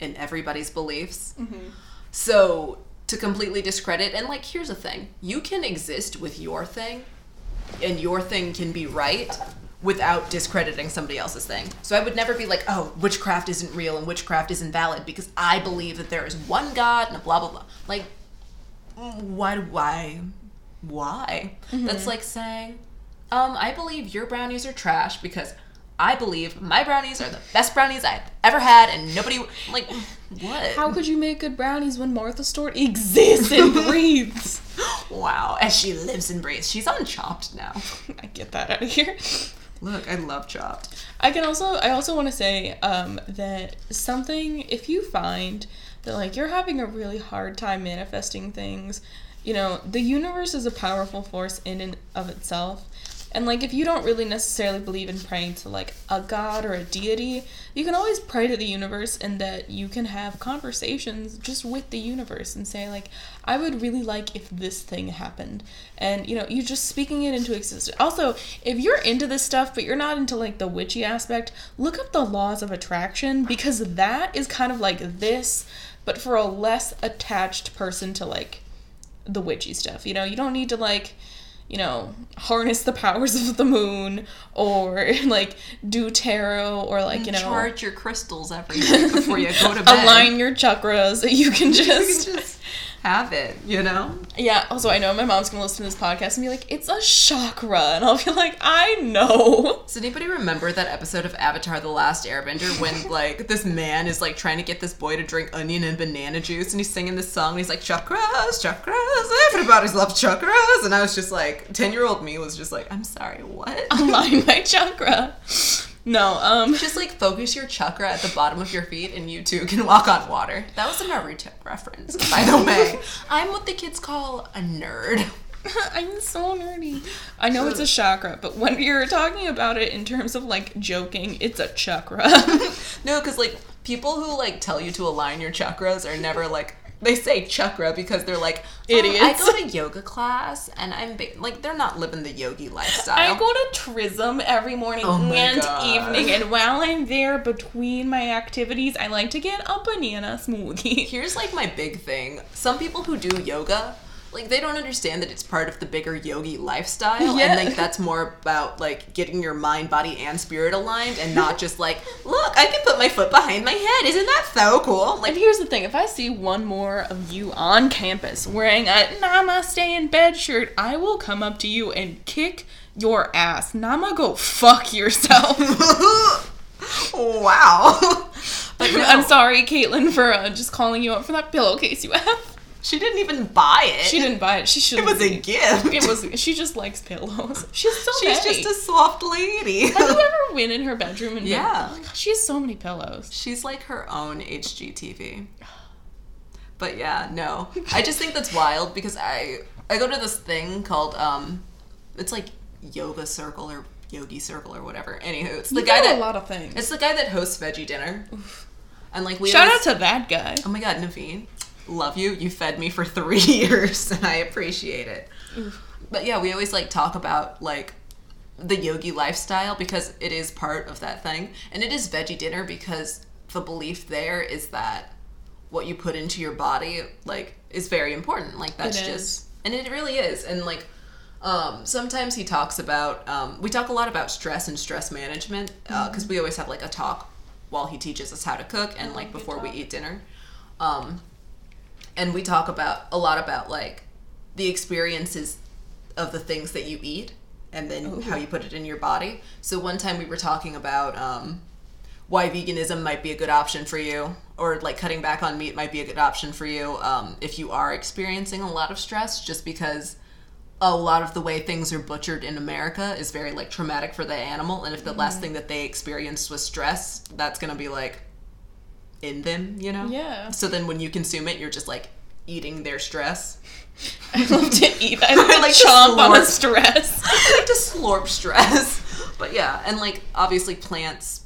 in everybody's beliefs. Mm-hmm. So to completely discredit and like here's the thing. You can exist with your thing and your thing can be right without discrediting somebody else's thing. So I would never be like, oh, witchcraft isn't real and witchcraft isn't valid because I believe that there is one God and blah blah blah. Like, why why? Why? Why? That's like saying, um, I believe your brownies are trash because I believe my brownies are the best brownies I've ever had, and nobody like what? How could you make good brownies when Martha Stewart exists and breathes? wow, as she lives and breathes, she's on Chopped now. I get that out of here. Look, I love Chopped. I can also I also want to say um, that something if you find that like you're having a really hard time manifesting things, you know, the universe is a powerful force in and of itself. And like if you don't really necessarily believe in praying to like a god or a deity, you can always pray to the universe and that you can have conversations just with the universe and say like I would really like if this thing happened. And you know, you're just speaking it into existence. Also, if you're into this stuff but you're not into like the witchy aspect, look up the laws of attraction because that is kind of like this but for a less attached person to like the witchy stuff. You know, you don't need to like, you know, harness the powers of the moon or like do tarot or like, you know, charge your crystals every night before you go to bed. align your chakras. You can You can just, just have it, you know? Yeah, also, I know my mom's gonna listen to this podcast and be like, it's a chakra. And I'll be like, I know. Does anybody remember that episode of Avatar The Last Airbender when, like, this man is, like, trying to get this boy to drink onion and banana juice and he's singing this song and he's like, chakras, chakras, everybody's loves chakras. And I was just like, 10 year old me was just like, I'm sorry, what? Align my chakra. No, um, Just like focus your chakra at the bottom of your feet and you too can walk on water. That was a Naruto reference, by the way. I'm what the kids call a nerd. I'm so nerdy. I know it's a chakra, but when you're talking about it in terms of like joking, it's a chakra. No, because like people who like tell you to align your chakras are never like they say chakra because they're like "Oh, I go to yoga class and I'm ba-, like they're not living the yogi lifestyle. I go to Trism every morning Oh and God. evening, and while I'm there between my activities, I like to get a banana smoothie. Here's like my big thing. Some people who do yoga, like they don't understand that it's part of the bigger yogi lifestyle Yeah. and like that's more about like getting your mind, body and spirit aligned and not just like, look, I can put my foot behind my head. Isn't that so cool? And Like here's the thing: if I see one more of you on campus wearing a Namaste in bed shirt, I will come up to you and kick your ass. Nama, go fuck yourself. wow. but no, I'm sorry, Caitlin, for uh, just calling you out for that pillowcase you have. She didn't even buy it. She didn't buy it. She should. It was a gift. It was. She just likes pillows. She's so She's many. just a soft lady. Have you ever been in her bedroom and been- Yeah. oh God, she has so many pillows. She's like her own HGTV. But yeah, no. I just think that's wild because I I go to this thing called um it's like yoga circle or yogi circle or whatever. Anywho, it's the You guy that a lot of things. it's the guy that hosts veggie dinner. And like we Shout always- out to that guy. Oh my god, Naveen. Love you. You fed me for three years and I appreciate it. But yeah, we always like talk about like the yogi lifestyle because it is part of that thing. And it is veggie dinner because the belief there is that what you put into your body like is very important. Like that's just and it really is. And like um, sometimes he talks about um, we talk a lot about stress and stress management because we always have like a talk while he teaches us how to cook and like before we eat dinner um, and we talk about a lot about like the experiences of the things that you eat and then Ooh. how you put it in your body so one time we were talking about um, why veganism might be a good option for you or like cutting back on meat might be a good option for you um, if you are experiencing a lot of stress just because a lot of the way things are butchered in america is very like traumatic for the animal and if the Mm-hmm. last thing that they experienced was stress that's gonna be like in them you know Yeah. so then when you consume it you're just like eating their stress I love to eat. I love I like to chomp on a stress. I like to slurp stress. But yeah, and like obviously plants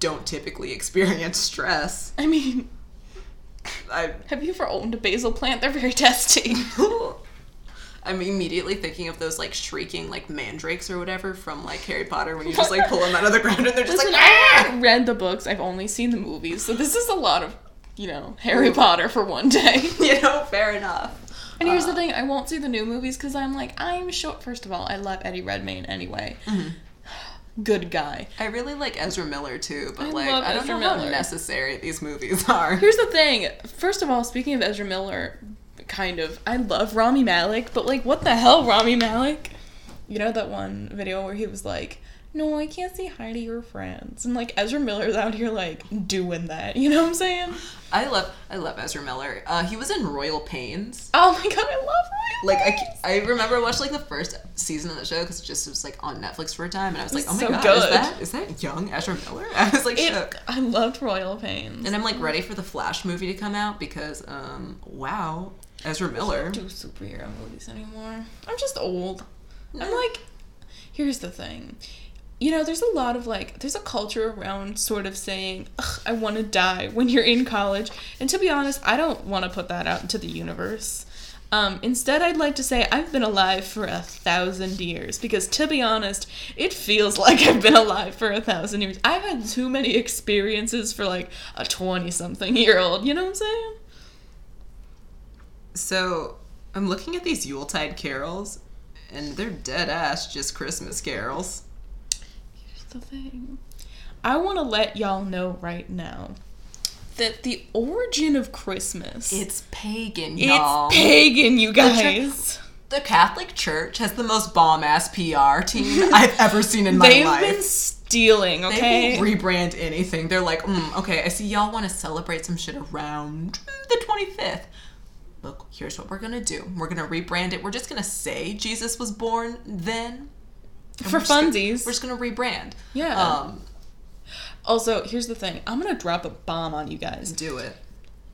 don't typically experience stress. I mean, I have you ever owned a basil plant? They're very testy. I'm immediately thinking of those like shrieking like mandrakes or whatever from like Harry Potter when you just like pull them out of the ground and they're just Listen, like I "Ah!" haven't read the books. I've only seen the movies, so this is a lot of, you know, Harry Potter for one day. you know, fair enough. And here's Uh, the thing: I won't see the new movies because I'm like, I'm sure. First of all, I love Eddie Redmayne anyway. Mm-hmm. Good guy. I really like Ezra Miller too, but I like I don't Ezra know how necessary these movies are. Here's the thing. First of all, speaking of Ezra Miller, kind of, I love Rami Malek, but like, what the hell, Rami Malek? You know that one video where he was like, "No, I can't say hi to your friends," and like Ezra Miller's out here like doing that. You know what I'm saying? I love I love Ezra Miller. Uh, he was in Royal Pains. Oh my god, I love Rami. like I, I remember I watched like the first season of the show because it just was like on Netflix for a time, and I was like, oh my so god, good. is that is that young Ezra Miller? I was like It, shook. I loved Royal Pains. And I'm like ready for the Flash movie to come out because um wow, Ezra Miller. I don't do superhero movies anymore. I'm just old. I'm like, here's the thing. You know, there's a lot of like, there's a culture around sort of saying, Ugh, I want to die when you're in college. And to be honest, I don't want to put that out into the universe. Um, instead, I'd like to say I've been alive for a thousand years because, to be honest, it feels like I've been alive for a thousand years. I've had too many experiences for like a 20 something year old. You know what I'm saying? So I'm looking at these Yuletide carols, and they're dead ass just Christmas carols. Here's the thing. I want to let y'all know right now. that the origin of Christmas It's pagan, it's y'all. It's pagan, you guys. the Catholic Church has the most bomb ass PR team I've ever seen in my life. They've been stealing, They okay? will rebrand anything. They're like, mm, okay, I see y'all want to celebrate some shit around the 25th. Look, here's what we're gonna do. We're gonna rebrand it. We're just gonna say Jesus was born then. For we're just gonna- we're just gonna rebrand. Yeah. Um, also, here's the thing. I'm gonna drop a bomb on you guys. do it.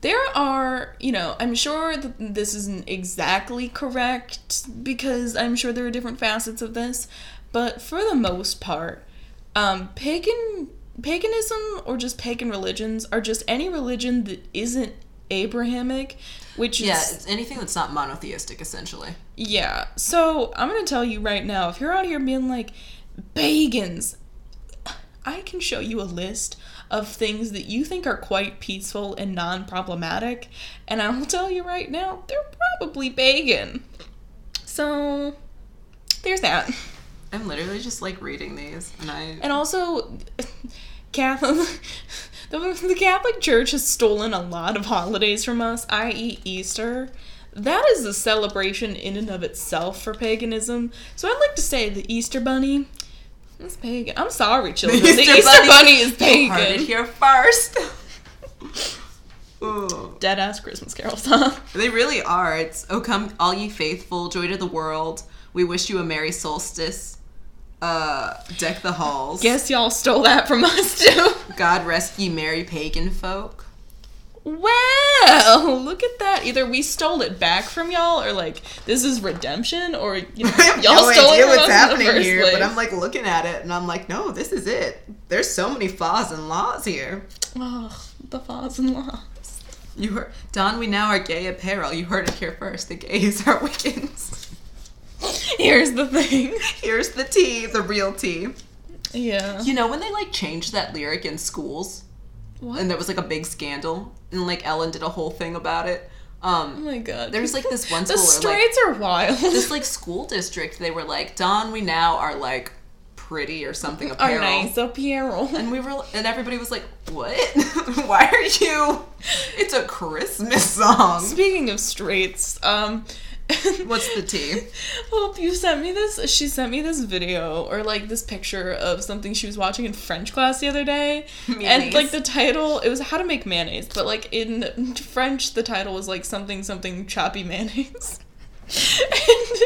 There are, you know, I'm sure that this isn't exactly correct because I'm sure there are different facets of this, but for the most part, um, pagan paganism or just pagan religions are just any religion that isn't Abrahamic, which is Yeah, it's anything that's not monotheistic, essentially. Yeah. So I'm gonna tell you right now, if you're out here being like pagans, I can show you a list of things that you think are quite peaceful and non-problematic, and I will tell you right now, they're probably pagan. So there's that. I'm literally just like reading these, and I. And also, Catholic. The, the Catholic Church has stolen a lot of holidays from us, i.e., Easter. That is a celebration in and of itself for paganism. So I'd like to say the Easter Bunny is pagan. I'm sorry, children. The Easter, Bunny, is You heard it pagan. here first. Ooh. Dead ass Christmas carols, huh? They really are. It's oh come all ye faithful, joy to the world. We wish you a merry solstice. Uh, deck the halls. Guess y'all stole that from us too. God rest ye merry pagan folk. Well, look at that. Either we stole it back from y'all, or like this is redemption, or you know, I have y'all no stole idea it from what's us happening here, place. but I'm like looking at it and I'm like, no, this is it. There's so many flaws and laws here. Oh, the faws and laws. You heard Don, we now are gay apparel. You heard it here first. The gays are Wiccans. Here's the thing. Here's the tea, the real tea. Yeah. You know when they like changed that lyric in schools? What? and there was like a big scandal and like ellen did a whole thing about it Um, oh my god. There's like this one the school where, like are wild. this like school district they were like don we now are like pretty or something are apparel nice apparel. and we were and everybody was like what why are you it's a christmas song Speaking of straights, um what's the tea Hope you sent me this. She sent me this video or like this picture of something she was watching in French class the other day. And like the title, it was how to make mayonnaise, but like in French, the title was like something something choppy mayonnaise. and,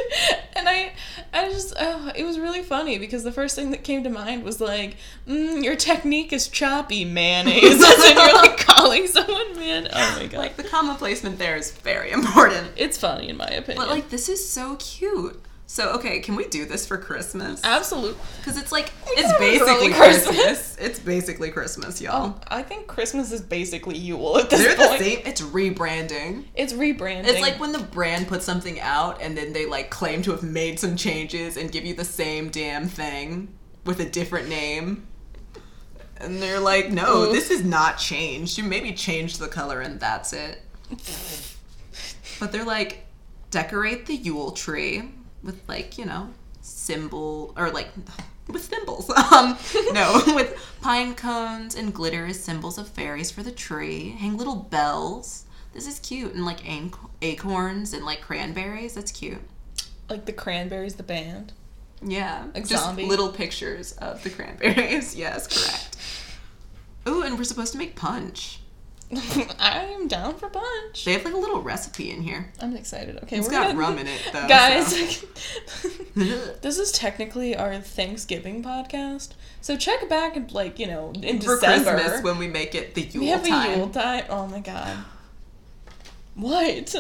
and I, I just, oh, it was really funny because the first thing that came to mind was like, mm, your technique is choppy mayonnaise, and you're like calling someone man. Oh my god, like the comma placement there is very important it's funny in my opinion. but like this is so cute so okay can we do this for christmas Absolutely, Because it's like it's basically Christmas. Christmas. It's basically Christmas, y'all. Oh, I think Christmas is basically Yule at this They're the same. It's rebranding. It's rebranding. It's like when the brand puts something out and then they like claim to have made some changes and give you the same damn thing with a different name. And they're like, no, Oof. this is not changed. You maybe changed the color and that's it. But they're like, decorate the Yule tree with like, you know, symbol or like with thimbles. Um, no, with pine cones and glitter as symbols of fairies for the tree. Hang little bells. This is cute and like ac- acorns and like cranberries. That's cute. like the Cranberries, the band. Yeah, Like just zombie? little pictures of the cranberries. yes, correct. Ooh, and we're supposed to make punch. I'm down for punch. They have like a little recipe in here. I'm excited. Okay, It's we're got gonna- rum in it though. Guys, so- this is technically our Thanksgiving podcast. So check back and like you know in for December. Christmas when we make it the Yule we have time. a Yule time. Oh my god. What?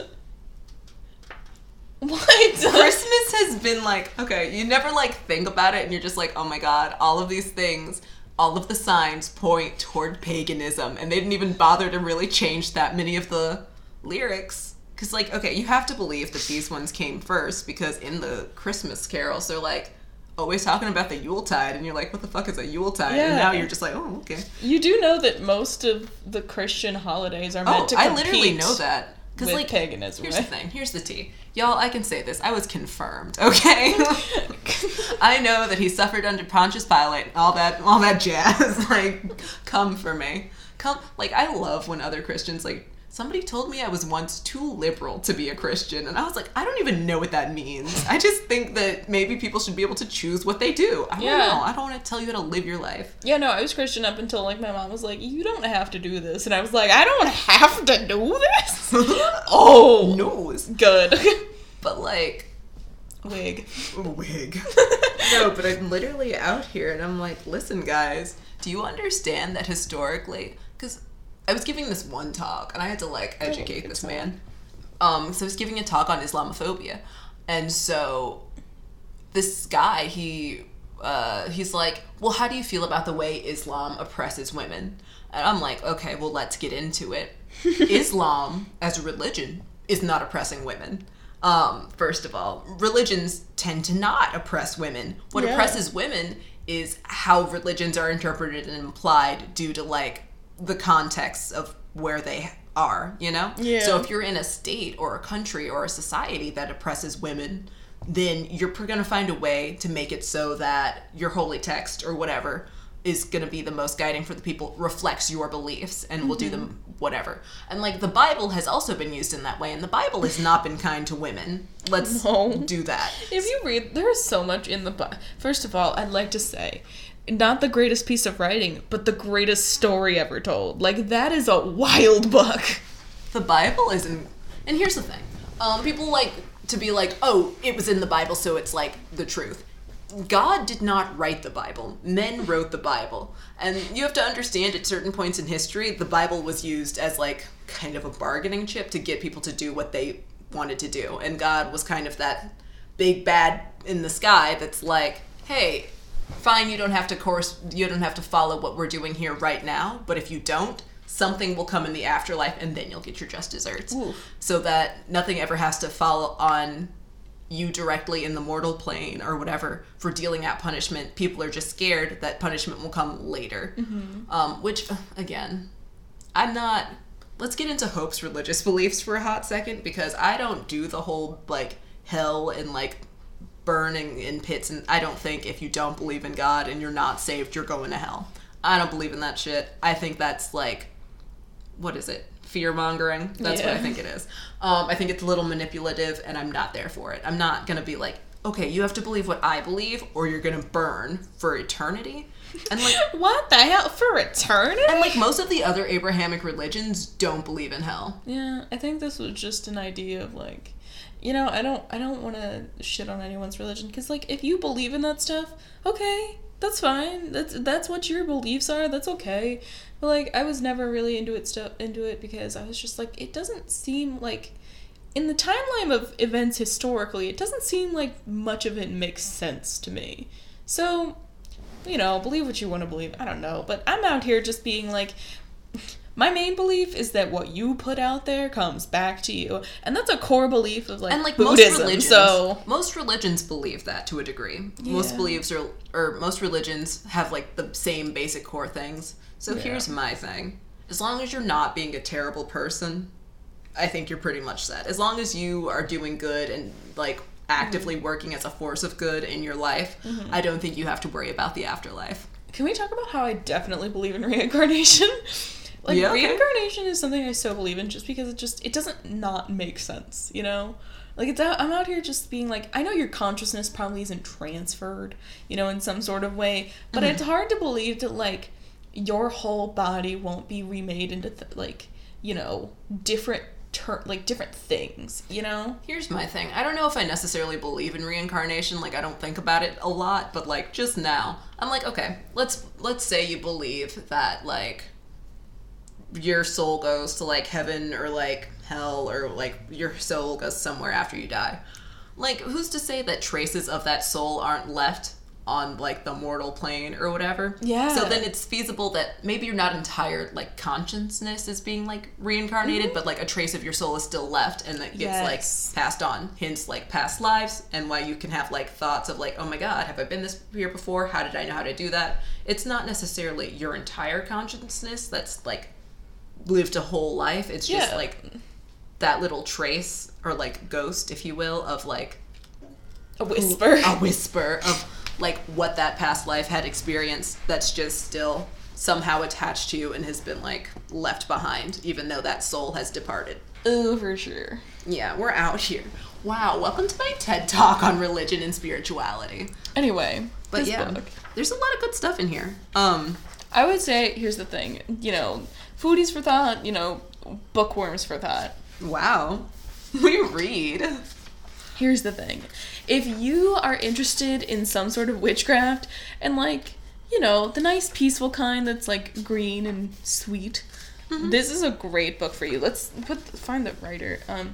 What? Christmas has been like okay, you never like think about it and you're just like, oh my god, all of these things, all of the signs point toward paganism, and they didn't even bother to really change that many of the lyrics. Cause like, okay, you have to believe that these ones came first because in the Christmas carols they're like always talking about the Yuletide, and you're like, what the fuck is a Yuletide? And Yeah. now you're just like, oh okay. You do know that most of the Christian holidays are meant Oh, to I literally know that. Cause with like paganism. Here's right? the thing. Here's the tea. Y'all, I can say this. I was confirmed, okay? I know that he suffered under Pontius Pilate all that all that jazz. like, come for me. come like I love when other Christians like somebody told me I was once too liberal to be a Christian and I was like I don't even know what that means. I just think that maybe people should be able to choose what they do. I don't Yeah. know. I don't want to tell you how to live your life. Yeah, no, I was Christian up until like my mom was like, "You don't have to do this," and I was like, "I don't have to do this." oh, no, it's good. but like Wig. wig. no, but I'm literally out here and I'm like, listen, guys, do you understand that historically? Because I was giving this one talk and I had to like educate this man. Um, so I was giving a talk on Islamophobia, and so this guy he uh, he's like, well, how do you feel about the way Islam oppresses women? And I'm like, okay, well, let's get into it. Islam as a religion is not oppressing women. Um, first of all, religions tend to not oppress women. What Yeah. oppresses women is how religions are interpreted and implied due to like the context of where they are, you know? Yeah. So if you're in a state or a country or a society that oppresses women, then you're going to find a way to make it so that your holy text or whatever is going to be the most guiding for the people reflects your beliefs and will do them mm-hmm. whatever and like the bible has also been used in that way and the bible has not been kind to women let's No. do that If you read, there is so much in the Bible. First of all, I'd like to say, not the greatest piece of writing, but the greatest story ever told. Like that is a wild book. the bible isn't and here's the thing. Um, people like to be like oh it was in the bible so it's like the truth. God did not write the bible. Men wrote the bible. And you have to understand at certain points in history the bible was used as like kind of a bargaining chip to get people to do what they wanted to do. And god was kind of that big bad in the sky that's like hey fine you don't have to course you don't have to follow what we're doing here right now but if you don't something will come in the afterlife and then you'll get your just desserts. So that nothing ever has to fall on you directly in the mortal plane or whatever for dealing out punishment. People are just scared that punishment will come later. Um, which uh, again i'm not let's get into hope's religious beliefs for a hot second because i don't do the whole like hell and like burning in pits and i don't think if you don't believe in god and you're not saved you're going to hell. I don't believe in that shit. I think that's like what is it? Fear mongering that's what i think it is. Um, i think it's a little manipulative and i'm not there for it. I'm not gonna be like okay you have to believe what i believe or you're gonna burn for eternity. And like What the hell? For eternity? and like most of the other abrahamic religions don't believe in hell. Yeah, I think this was just an idea of like, you know, I don't, I don't want to shit on anyone's religion because like if you believe in that stuff, okay, that's fine. That's that's what your beliefs are. That's okay. But like I was never really into it stuff into it because I was just like it doesn't seem like in the timeline of events historically, it doesn't seem like much of it makes sense to me. So, you know, believe what you want to believe. I don't know, but I'm out here just being like my main belief is that what you put out there comes back to you, and that's a core belief of like and like Buddhism. most religions so most religions believe that to a degree most beliefs are or most religions have like the same basic core things so Yeah. here's my thing as long as you're not being a terrible person i think you're pretty much set as long as you are doing good and like actively Mm-hmm. working as a force of good in your life i don't think you have to worry about the afterlife Can we talk about how I definitely believe in reincarnation? Like Yeah, okay. reincarnation is something I so believe in just because it just it doesn't not make sense, you know? Like it's out, I'm out here just being like I know your consciousness probably isn't transferred, you know, in some sort of way, but Mm-hmm. it's hard to believe that like your whole body won't be remade into th- like, you know, different ter- like different things, you know? Here's my thing. I don't know if I necessarily believe in reincarnation. Like I don't think about it a lot, but like just now, I'm like, okay, let's let's say you believe that like your soul goes to like heaven or like hell or like your soul goes somewhere after you die. Like who's to say that traces of that soul aren't left on like the mortal plane or whatever? Yeah. So then it's feasible that maybe you're not entire like consciousness is being like reincarnated, but like a trace of your soul is still left and that gets Mm-hmm. Yes. like passed on. Hence like past lives and why you can have like thoughts of like, oh my god, have I been this here before? How did I know how to do that? It's not necessarily your entire consciousness that's like lived a whole life. It's just Yeah. like that little trace or like ghost, if you will, of like A whisper. a whisper of like what that past life had experienced that's just still somehow attached to you and has been like left behind, even though that soul has departed. Oh, for sure. Yeah, we're out here. Wow, welcome to my TED talk on religion and spirituality. Anyway, But yeah, book. there's a lot of good stuff in here. Um, I would say here's the thing. You know, foodies for thought. You know, bookworms for thought. wow, we read. Here's the thing. If you are interested in some sort of witchcraft and like, you know, the nice peaceful kind that's like green and sweet, this is a great book for you. Let's put find the writer. Um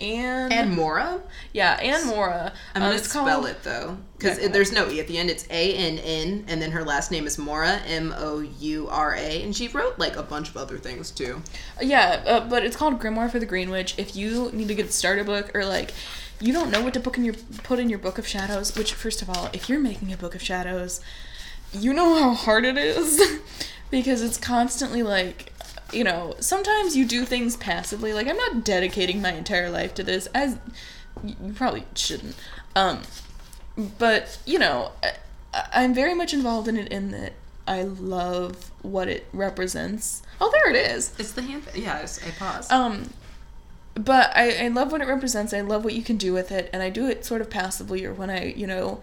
Ann And Moura. yeah, Ann Moura. I'm gonna it's spell called- it though, because Okay. there's no e at the end. It's A N N, and then her last name is Moura, M O U R A, and she wrote like a bunch of other things too. Yeah, uh, but it's called Grimoire for the Green Witch. If you need to get a starter book or like you don't know what to book in your put in your book of shadows, which first of all, if you're making a book of shadows, you know how hard it is because it's constantly like you know, sometimes you do things passively. Like I'm not dedicating my entire life to this as you probably shouldn't. Um but, you know, I, I'm very much involved in it in that I love what it represents. Oh, there it is. It's the hand. Yeah, I, I paused. Um, but I, I love what it represents. I love what you can do with it, and I do it sort of passively or when I, you know,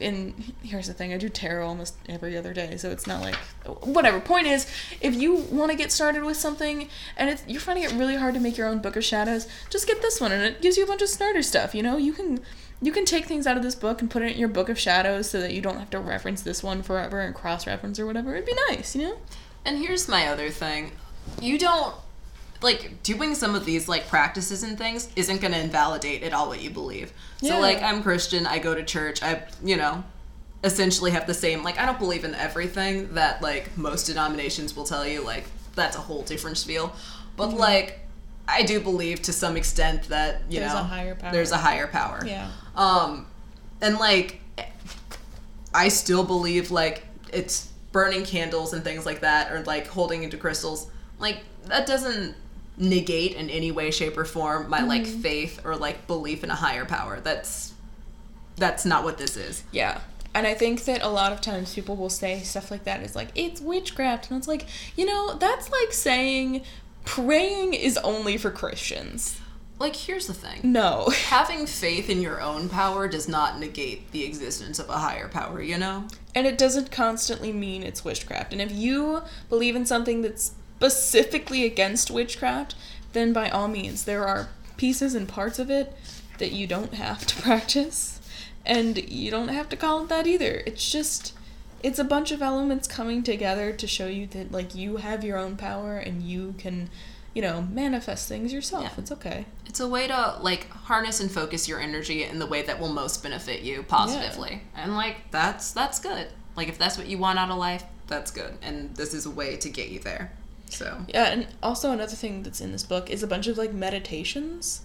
in here's the thing, I do tarot almost every other day, so it's not like whatever. Point is, if you want to get started with something and you're finding it really hard to make your own book of shadows, just get this one, and it gives you a bunch of starter stuff. You know, you can you can take things out of this book and put it in your book of shadows so that you don't have to reference this one forever and cross reference or whatever. It'd be nice, you know. And here's my other thing. You don't like doing some of these like practices and things isn't going to invalidate at all what you believe. Yeah. So like I'm Christian, I go to church, I you know, essentially have the same like I don't believe in everything that like most denominations will tell you like that's a whole different spiel. But Mm-hmm. like I do believe to some extent that, you There's know, a higher power. there's a higher power. Yeah. Um, and like, I still believe like it's burning candles and things like that, or like holding into crystals. Like that doesn't negate in any way, shape, or form my like Mm-hmm. faith or like belief in a higher power. That's that's not what this is. Yeah. And I think that a lot of times people will say stuff like that is like, it's witchcraft. And it's like, you know, that's like saying praying is only for Christians. Like, here's the thing. No. Having faith in your own power does not negate the existence of a higher power, you know? And it doesn't constantly mean it's witchcraft. And if you believe in something that's specifically against witchcraft, then by all means, there are pieces and parts of it that you don't have to practice. And you don't have to call it that either. It's just, it's a bunch of elements coming together to show you that, like, you have your own power and you can, you know, manifest things yourself. Yeah. It's okay. It's a way to like harness and focus your energy in the way that will most benefit you positively. And like that's that's good. Like if that's what you want out of life, that's good. And this is a way to get you there. So Yeah, and also another thing that's in this book is a bunch of like meditations.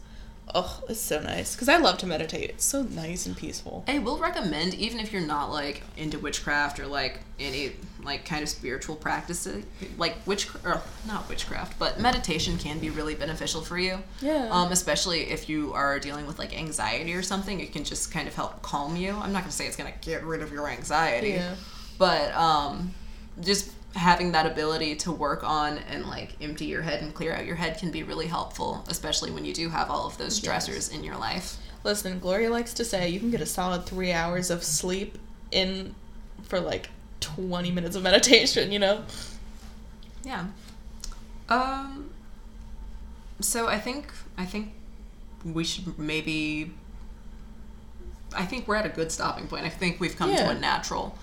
Oh, it's so nice because I love to meditate. It's so nice and peaceful. I will recommend, even if you're not like into witchcraft or like any like kind of spiritual practices, like witch or not witchcraft, but meditation can be really beneficial for you. Yeah. Um, especially if you are dealing with like anxiety or something, it can just kind of help calm you. I'm not gonna say it's gonna get rid of your anxiety, Yeah. but um, just having that ability to work on and like empty your head and clear out your head can be really helpful, especially when you do have all of those Yes. stressors in your life. Listen, Gloria likes to say you can get a solid three hours of sleep in for like twenty minutes of meditation. You know. Yeah. Um. So I think I think we should maybe. I think we're at a good stopping point. I think we've come to a natural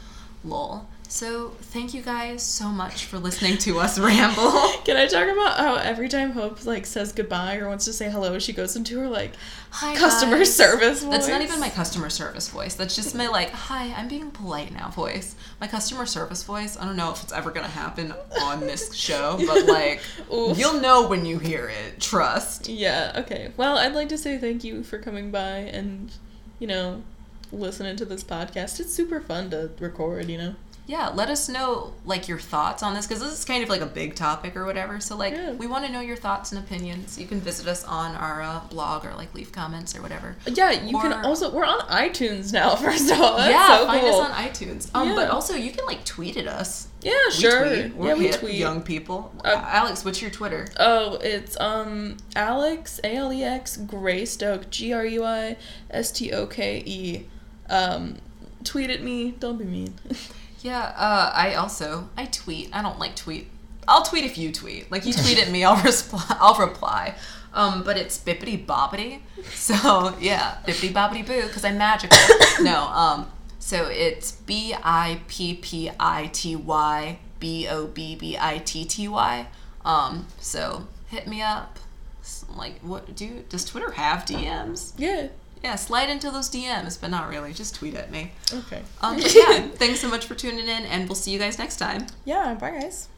lull. So thank you guys so much for listening to us ramble. Can I talk about how every time Hope like says goodbye or wants to say hello, she goes into her like Hi, customer guys. service voice? That's not even my customer service voice. That's just my like, hi, I'm being polite now voice. My customer service voice. I don't know if it's ever gonna happen on this show, but like, you'll know when you hear it. Trust. Yeah, okay. Well, I'd like to say thank you for coming by and, you know, listening to this podcast. It's super fun to record, you know? Yeah, let us know like your thoughts on this because this is kind of like a big topic or whatever. So like, Yeah. we want to know your thoughts and opinions. You can visit us on our uh, blog or like leave comments or whatever. Yeah, you can also we're on iTunes now. First of all, that's yeah, so find cool. us on iTunes. Um, but also you can like tweet at us. yeah, We sure. tweet. We're yeah, we tweet. young people. Uh, Alex, what's your Twitter? Oh, it's um Alex A L E X Greystoke G R U I S T O K E. Um, tweet at me. Don't be mean. Yeah, uh, I also I tweet. I don't like tweet. I'll tweet if you tweet. Like you tweet at me, I'll reply. I'll reply. Um, but it's bippity boppity. So yeah, bippity boppity boo because I'm magical. no, um, so it's B I P P I T Y B O B B I T T Y. Um, so hit me up. Like what do does Twitter have DMs? yeah. Yeah, slide into those DMs, but not really. Just tweet at me. Okay. Um, yeah, thanks so much for tuning in, and we'll see you guys next time. yeah. Bye, guys.